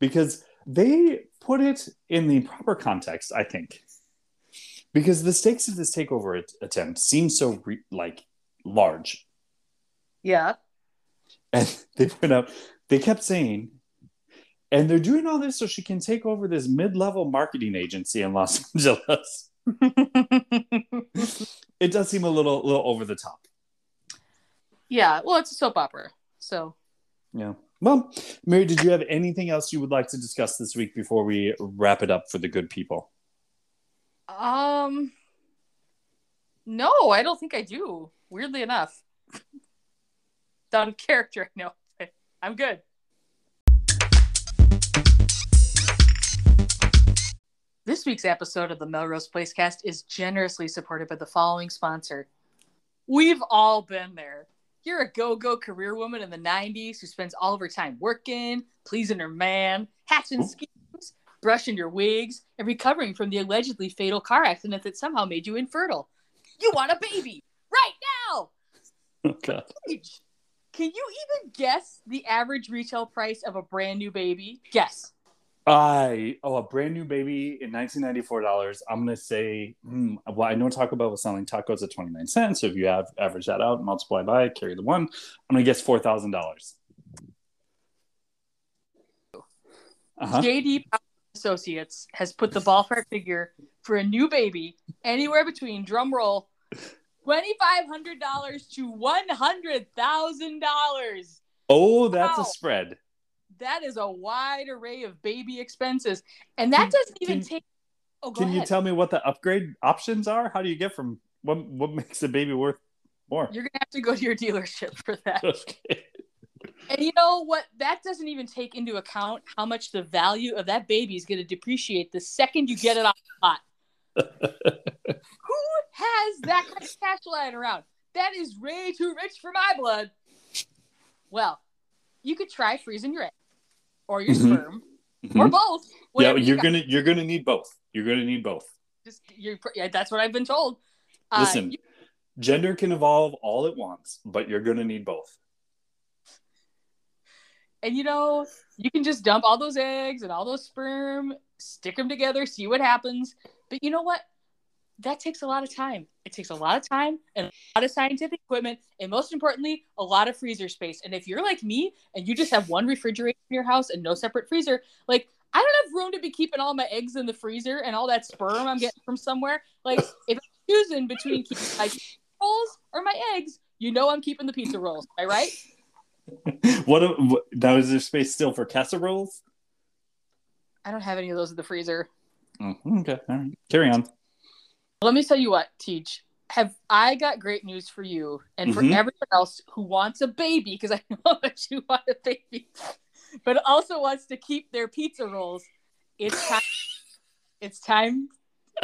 because they put it in the proper context, I think. Because the stakes of this takeover at- attempt seem so re- like large. Yeah. And they put up, they kept saying, and they're doing all this so she can take over this mid-level marketing agency in Los Angeles. It does seem a little, little over the top. Yeah. Well, it's a soap opera. So Yeah. Well, Mary, did you have anything else you would like to discuss this week before we wrap it up for the good people? Um, no, I don't think I do. Weirdly enough, done character. No, I'm good. This week's episode of the Melrose Place cast is generously supported by the following sponsor. We've all been there. You're a go-go career woman in the 90s who spends all of her time working, pleasing her man, hatching schemes, brushing your wigs, and recovering from the allegedly fatal car accident that somehow made you infertile. You want a baby right now. Oh, God. Paige, Can you even guess the average retail price of a brand new baby? Guess. I oh a brand new baby in nineteen ninety four dollars. I'm gonna say hmm, well I know Taco Bell was selling tacos at twenty nine cents. So if you have average that out, multiply by carry the one. I'm gonna guess four thousand dollars. Uh-huh. JD Power Associates has put the ballpark figure for a new baby anywhere between drum roll twenty five hundred dollars to one hundred thousand dollars. Oh, that's Wow. a spread. That is a wide array of baby expenses, and that doesn't even can- take. Oh, Can ahead. you tell me what the upgrade options are? How do you get from what what makes a baby worth more? You're gonna have to go to your dealership for that. Okay. And you know what? That doesn't even take into account how much the value of that baby is going to depreciate the second you get it off the lot. Who has that kind of cash lying around? That is way too rich for my blood. Well, you could try freezing your egg or your Mhm. sperm or both. yeah, you you're got. gonna you're gonna need both. You're gonna need both. Just, you're, yeah, that's what I've been told. Uh, Listen, you- gender can evolve all at once, but you're gonna need both. and you know, you can just dump all those eggs and all those sperm, stick them together, see what happens. But you know what? That takes a lot of time. It takes a lot of time and a lot of scientific equipment, and most importantly, a lot of freezer space. And if you're like me and you just have one refrigerator in your house and no separate freezer, like I don't have room to be keeping all my eggs in the freezer and all that sperm I'm getting from somewhere. Like if I'm choosing between keeping my pizza rolls or my eggs, you know I'm keeping the pizza rolls. Am I right? what, a- what now is there space still for casseroles? I don't have any of those in the freezer. Oh, okay, all right. Carry on. Let me tell you what, Tej. Have I got great news for you and for Mhm. everyone else who wants a baby, because I know that you want a baby, but also wants to keep their pizza rolls. It's time. it's time.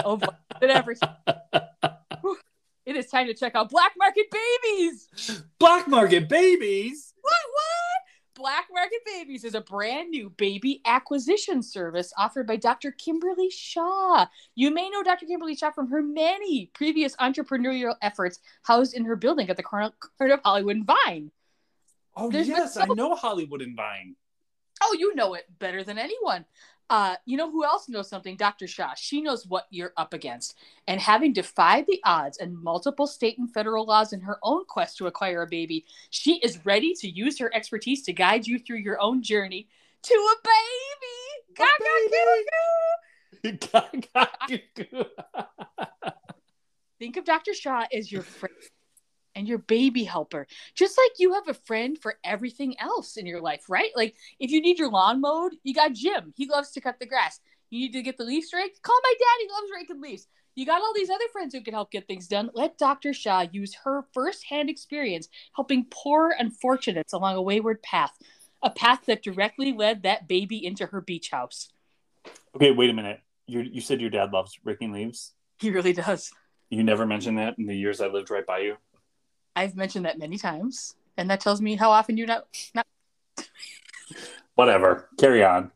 Oh, boy, whatever. It is time to check out Black Market Babies. Black market babies. What? What? Black Market Babies is a brand new baby acquisition service offered by Dr. Kimberly Shaw. You may know Dr. Kimberly Shaw from her many previous entrepreneurial efforts housed in her building at the corner of Hollywood and Vine. Oh There's yes, so- I know Hollywood and Vine. Oh, you know it better than anyone. Uh, you know who else knows something? Dr. Shaw. She knows what you're up against. And having defied the odds and multiple state and federal laws in her own quest to acquire a baby, she is ready to use her expertise to guide you through your own journey to a baby. Gaga, Think of Dr. Shaw as your friend and your baby helper. Just like you have a friend for everything else in your life, right? Like if you need your lawn mowed, you got Jim. He loves to cut the grass. You need to get the leaves raked? Call my dad. He loves raking leaves. You got all these other friends who can help get things done. Let Dr. Shaw use her firsthand experience helping poor unfortunates along a wayward path, a path that directly led that baby into her beach house. okay, wait a minute. You you said your dad loves raking leaves. He really does. You never mentioned that in the years I lived right by you. I've mentioned that many times, and that tells me how often you not. not... Whatever. Carry on.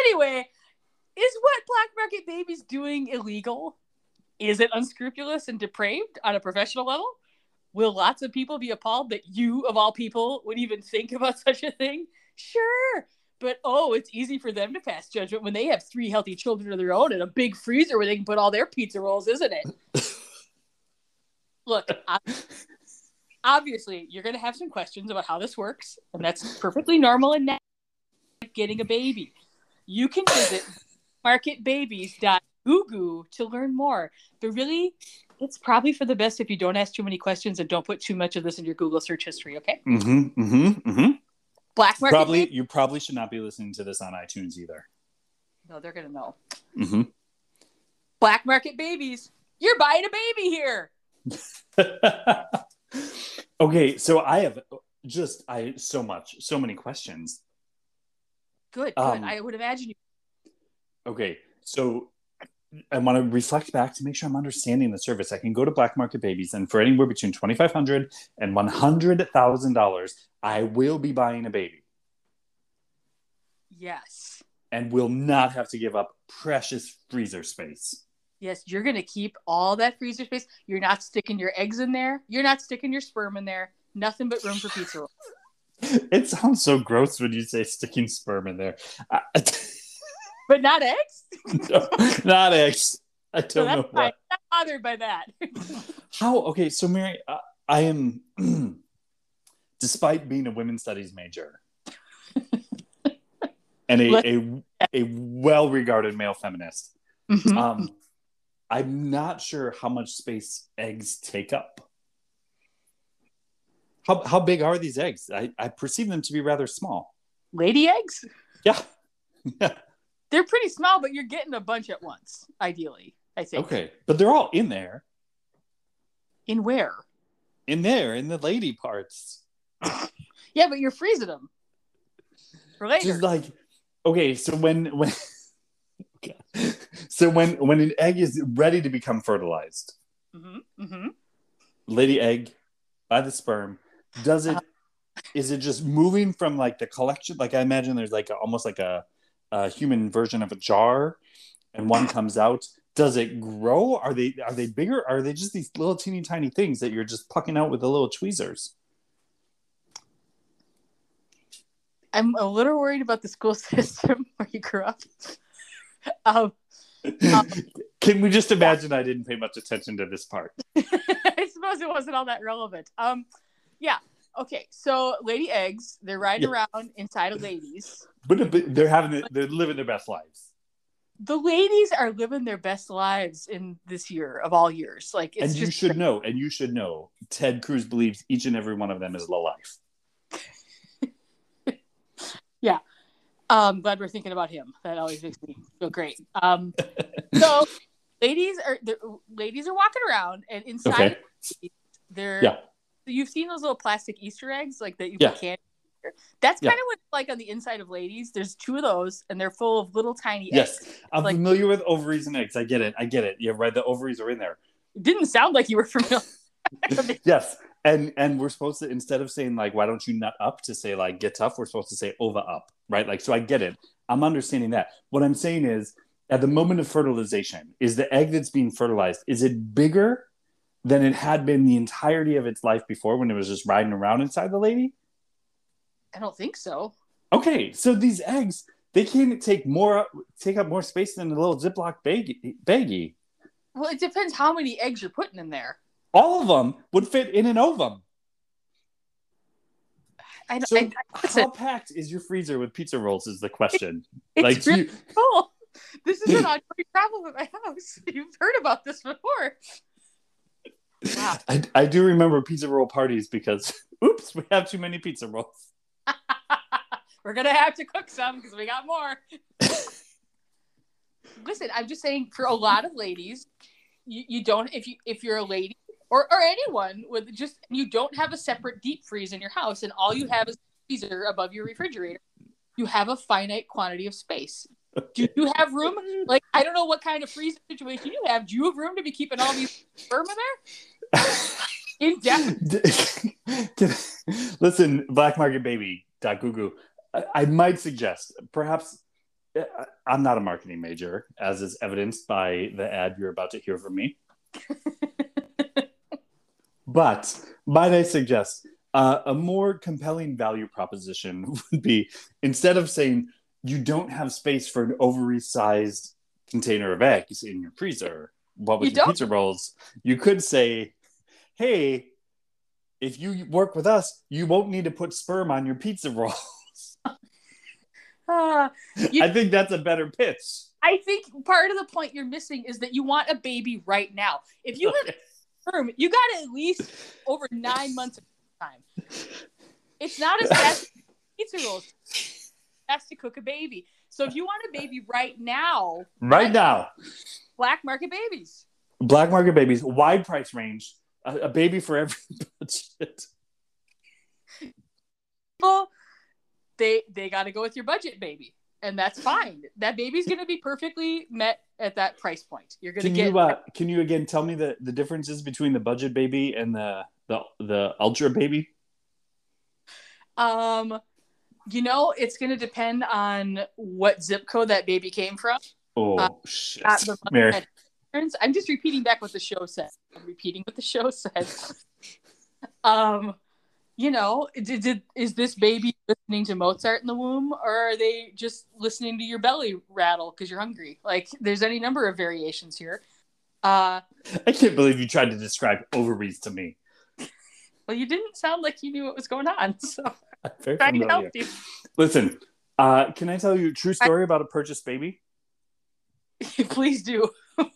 Anyway, is what black market babies doing illegal? Is it unscrupulous and depraved on a professional level? Will lots of people be appalled that you, of all people, would even think about such a thing? Sure. But oh, it's easy for them to pass judgment when they have three healthy children of their own and a big freezer where they can put all their pizza rolls, isn't it? Look, obviously, you're going to have some questions about how this works, and that's perfectly normal and natural. Getting a baby. You can visit marketbabies.gugu to learn more. But really, it's probably for the best if you don't ask too many questions and don't put too much of this in your Google search history, okay? Mm-hmm. Mm-hmm. Mm-hmm. Black market Probably babies- you probably should not be listening to this on iTunes either. No, they're going to know. Mm-hmm. Black market babies. You're buying a baby here. okay, so I have just I so much, so many questions. Good, good. Um, I would imagine you. Okay, so I want to reflect back to make sure I'm understanding the service. I can go to Black Market Babies, and for anywhere between twenty five hundred and one hundred thousand dollars, I will be buying a baby, Yes. and will not have to give up precious freezer space. Yes, you're going to keep all that freezer space. You're not sticking your eggs in there. You're not sticking your sperm in there. Nothing but room for pizza rolls. It sounds so gross when you say sticking sperm in there. I, But not eggs? no, not eggs. I don't know that's fine. what. I'm not bothered by that. How? Okay, so Mary, uh, I am, despite being a women's studies major and a, a, a well regarded male feminist, Mhm. um, I'm not sure how much space eggs take up. How, how big are these eggs? I, I perceive them to be rather small. Lady eggs? Yeah. They're pretty small, but you're getting a bunch at once, ideally, I think. okay. But they're all in there. In where? In there, in the lady parts. Yeah, but you're freezing them for later. just like okay so when when so when when an egg is ready to become fertilized hmm hmm lady egg by the sperm does it is it just moving from like the collection like i imagine there's like a, almost like a, a human version of a jar and one comes out. Does it grow? Are they are they bigger? Are they just these little teeny tiny things that you're just plucking out with the little tweezers? I'm a little worried about the school system where you grew up. Um, Um, can we just imagine i didn't pay much attention to this part I suppose it wasn't all that relevant. Um, yeah. Okay. So, lady eggs, they're riding Yeah. around inside of ladies. but, but they're having they're living their best lives The ladies are living their best lives in this year of all years. Like, it's and you should know, and you should know, Ted Cruz believes each and every one of them is low life. Um, glad we're thinking about him. That always makes me feel great. Um, so ladies are the ladies are walking around, and inside Okay. they're Yeah. You've seen those little plastic Easter eggs, like that you Yeah. in. That's Yeah. kind of what it's like on the inside of ladies. There's two of those, and they're full of little tiny Yes, eggs. I'm Like- familiar with ovaries and eggs. I get it. I get it. Yeah, right. The ovaries are in there. It didn't sound like you were familiar. yes, and and we're supposed to instead of saying like why don't you nut up to say like get tough, we're supposed to say ova up, right? Like so, I get it. I'm understanding that. What I'm saying is, at the moment of fertilization, is the egg that's being fertilized is it bigger than it had been the entirety of its life before when it was just riding around inside the lady? I don't think so. Okay, so these eggs they can't take more take up more space than a little Ziploc baggie. baggie. Well, it depends how many eggs you're putting in there. All of them would fit in an ovum. I, So I, I, how packed is your freezer with pizza rolls? Is the question. it's like really you, cool. This is an ongoing problem at my house. You've heard about this before. Wow. I, I do remember pizza roll parties because oops, we have too many pizza rolls. We're gonna have to cook some because we got more. Listen, I'm just saying for a lot of ladies, you, you don't if you if you're a lady or, or anyone with just you don't have a separate deep freeze in your house and all you have is a freezer above your refrigerator, you have a finite quantity of space. Do you have room? Like, I don't know what kind of freezer situation you have. Do you have room to be keeping all these sperm in there? Indefinitely. Listen, Black Market Baby. Gugu. I, I might suggest, perhaps, eh, I- I'm not a marketing major, as is evidenced by the ad you're about to hear from me. But might I suggest uh, a more compelling value proposition would be instead of saying you don't have space for an oversized container of eggs in your freezer, what with You your pizza rolls, you could say, hey, if you work with us, you won't need to put sperm on your pizza rolls. Ah, You- I think that's a better pitch. I think part of the point you're missing is that you want a baby right now. If you have sperm, you got at least over nine months of time. It's not as fast as pizza rolls. Fast to cook a baby. So if you want a baby right now, right now, black market babies. Black Market Babies, wide price range, a, a baby for every budget. People, they they got to go with your budget baby, and that's fine. That baby's gonna be perfectly met at that price point. You're gonna Can get you uh, can you again tell me the, the differences between the budget baby and the the the ultra baby? um, you know, it's gonna depend on what zip code that baby came from. Oh Uh, shit, Mary. I'm just repeating back what the show said. I'm repeating what the show said. um, you know, did, did is this baby listening to Mozart in the womb, or are they just listening to your belly rattle because you're hungry? Like, there's any number of variations here. Uh, I can't believe you tried to describe ovaries to me. well, you didn't sound like you knew what was going on, so I'm trying to help you. Listen, uh, can I tell you a true story about a purchased baby? Please do.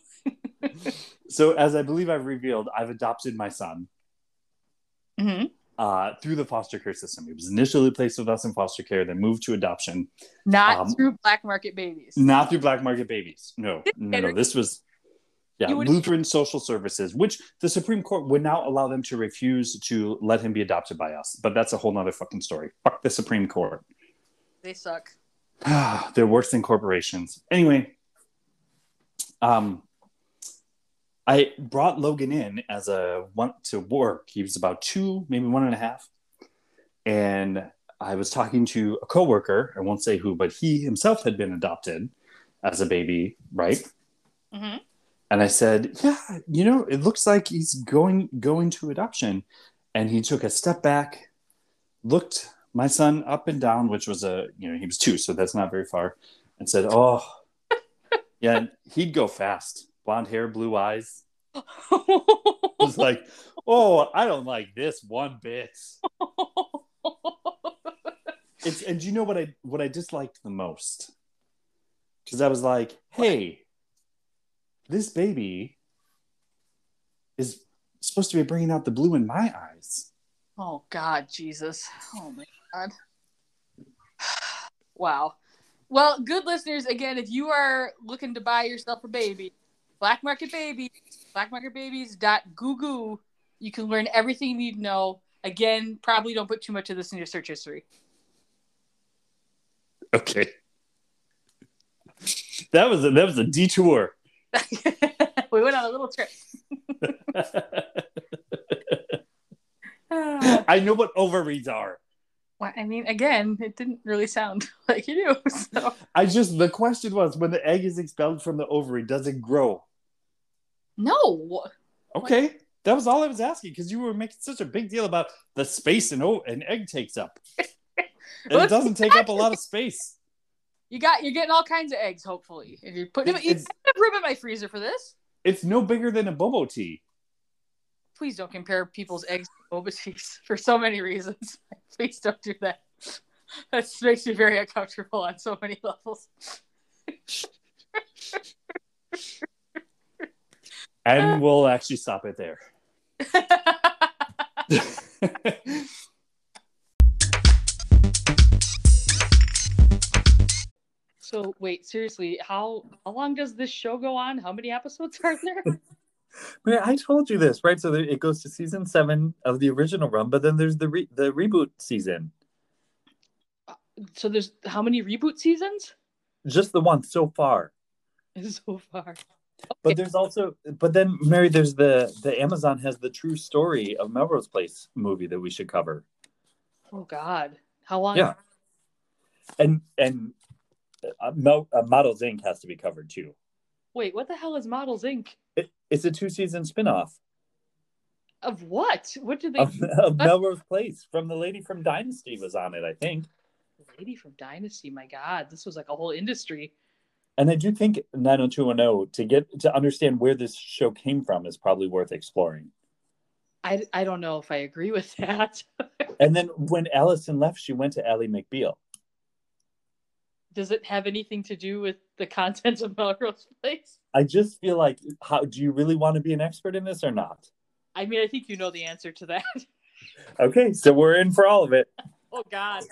So, as I believe I've revealed, I've adopted my son hmm uh, through the foster care system. He was initially placed with us in foster care, then moved to adoption. Not Um, through black market babies. Not through Black Market Babies. No, no, no. This was, yeah, Lutheran Social Services, which the Supreme Court would now allow them to refuse to let him be adopted by us. But that's a whole nother fucking story. Fuck the Supreme Court. They suck. They're worse than corporations. Anyway, um, I brought Logan in as a one to work. He was about two, maybe one and a half, and I was talking to a coworker. I won't say who, but he himself had been adopted as a baby, right? hmm And I said, "Yeah, you know, it looks like he's going going to adoption." And he took a step back, looked my son up and down, which was a you know he was two, so that's not very far, and said, "Oh, yeah, he'd go fast. Blonde hair, blue eyes." Was like, "Oh, I don't like this one bit." It's and do you know what I what I disliked the most? Because I was like, "Hey, this baby is supposed to be bringing out the blue in my eyes." Oh God, Jesus! Oh my God! Wow. Well, good listeners. Again, if you are looking to buy yourself a baby, Black Market Babies, blackmarketbabies.goo. You can learn everything you need to know. Again, probably don't put too much of this in your search history. Okay. That was a, that was a detour. we went on a little trip. I know what ovaries are. I mean, again, it didn't really sound like you do. So. I just the question was when the egg is expelled from the ovary, does it grow? No. Okay, that was all I was asking because you were making such a big deal about the space an, o- oh, an egg takes up. It doesn't take up a lot of space. You got you're getting all kinds of eggs, hopefully. If you're putting It- you have room in my freezer for this. It's no bigger than a bobo tea. Please don't compare people's eggs to boba teas for so many reasons. Please don't do that. That makes me very uncomfortable on so many levels. And we'll actually stop it there. so wait, seriously, how how long does this show go on? How many episodes are there? Man, I told you this, right? So there, it goes to season seven of the original run, but then there's the re- the reboot season. so there's how many reboot seasons? just the one so far. so far. But there's also, but then Mary, there's the the Amazon has the true story of Melrose Place movie that we should cover, Oh God, how long? Yeah. and and uh, Mel, uh, Models Inc. has to be covered too. Wait, what the hell is Models Inc. It, it's a two season spinoff Of what? What did they? of, of Melrose Place from the lady from Dynasty was on it, I think. Lady from Dynasty. My God, this was like a whole industry. And I do think 90210 to get to understand where this show came from is probably worth exploring. I, I don't know if I agree with that. And then when Alison left, she went to Ally McBeal. Does it have anything to do with the content of Melrose Place? I just feel like, how do you really want to be an expert in this or not? I mean, I think you know the answer to that. Okay, so we're in for all of it. oh God.